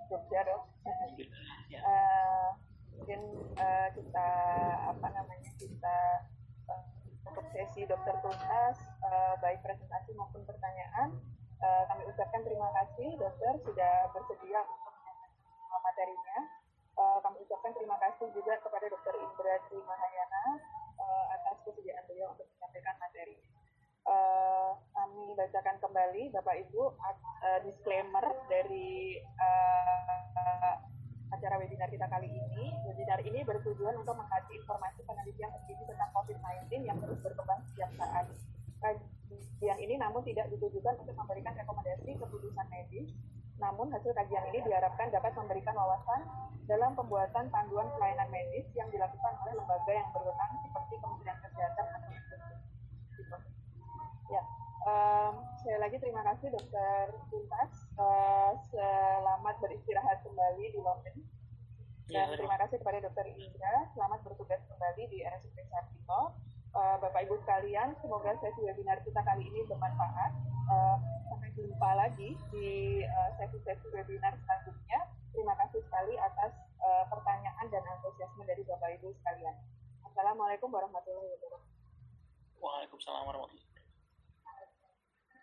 Jogja dok. Ya. Uh, mungkin uh, kita apa namanya kita uh, untuk sesi dokter tuntas uh, baik presentasi maupun pertanyaan uh, kami ucapkan terima kasih dokter sudah bersedia untuk materinya. Uh, kami ucapkan terima kasih juga kepada dokter Indra Trimahayana uh, atas kesediaan beliau untuk menyampaikan materi. Uh, kami bacakan kembali Bapak Ibu uh, disclaimer dari uh, acara webinar kita kali ini. Webinar ini bertujuan untuk mengkaji informasi penelitian terkini tentang COVID-19 yang terus berkembang setiap saat. Kajian ini namun tidak ditujukan untuk memberikan rekomendasi keputusan medis, namun hasil kajian ini diharapkan dapat memberikan wawasan dalam pembuatan panduan pelayanan medis yang dilakukan oleh lembaga yang berwenang seperti Kementerian Kesehatan Ya, um, sekali lagi terima kasih Dokter Tuntas. Uh, selamat beristirahat kembali di London. Dan ya, terima kasih kepada Dokter Indra. Selamat bertugas kembali di RSUD Sartino. Uh, Bapak Ibu sekalian, semoga sesi webinar kita kali ini bermanfaat. Uh, sampai jumpa lagi di sesi-sesi uh, webinar selanjutnya. Terima kasih sekali atas uh, pertanyaan dan antusiasme dari Bapak Ibu sekalian. Assalamualaikum warahmatullahi wabarakatuh. Waalaikumsalam warahmatullahi wabarakatuh.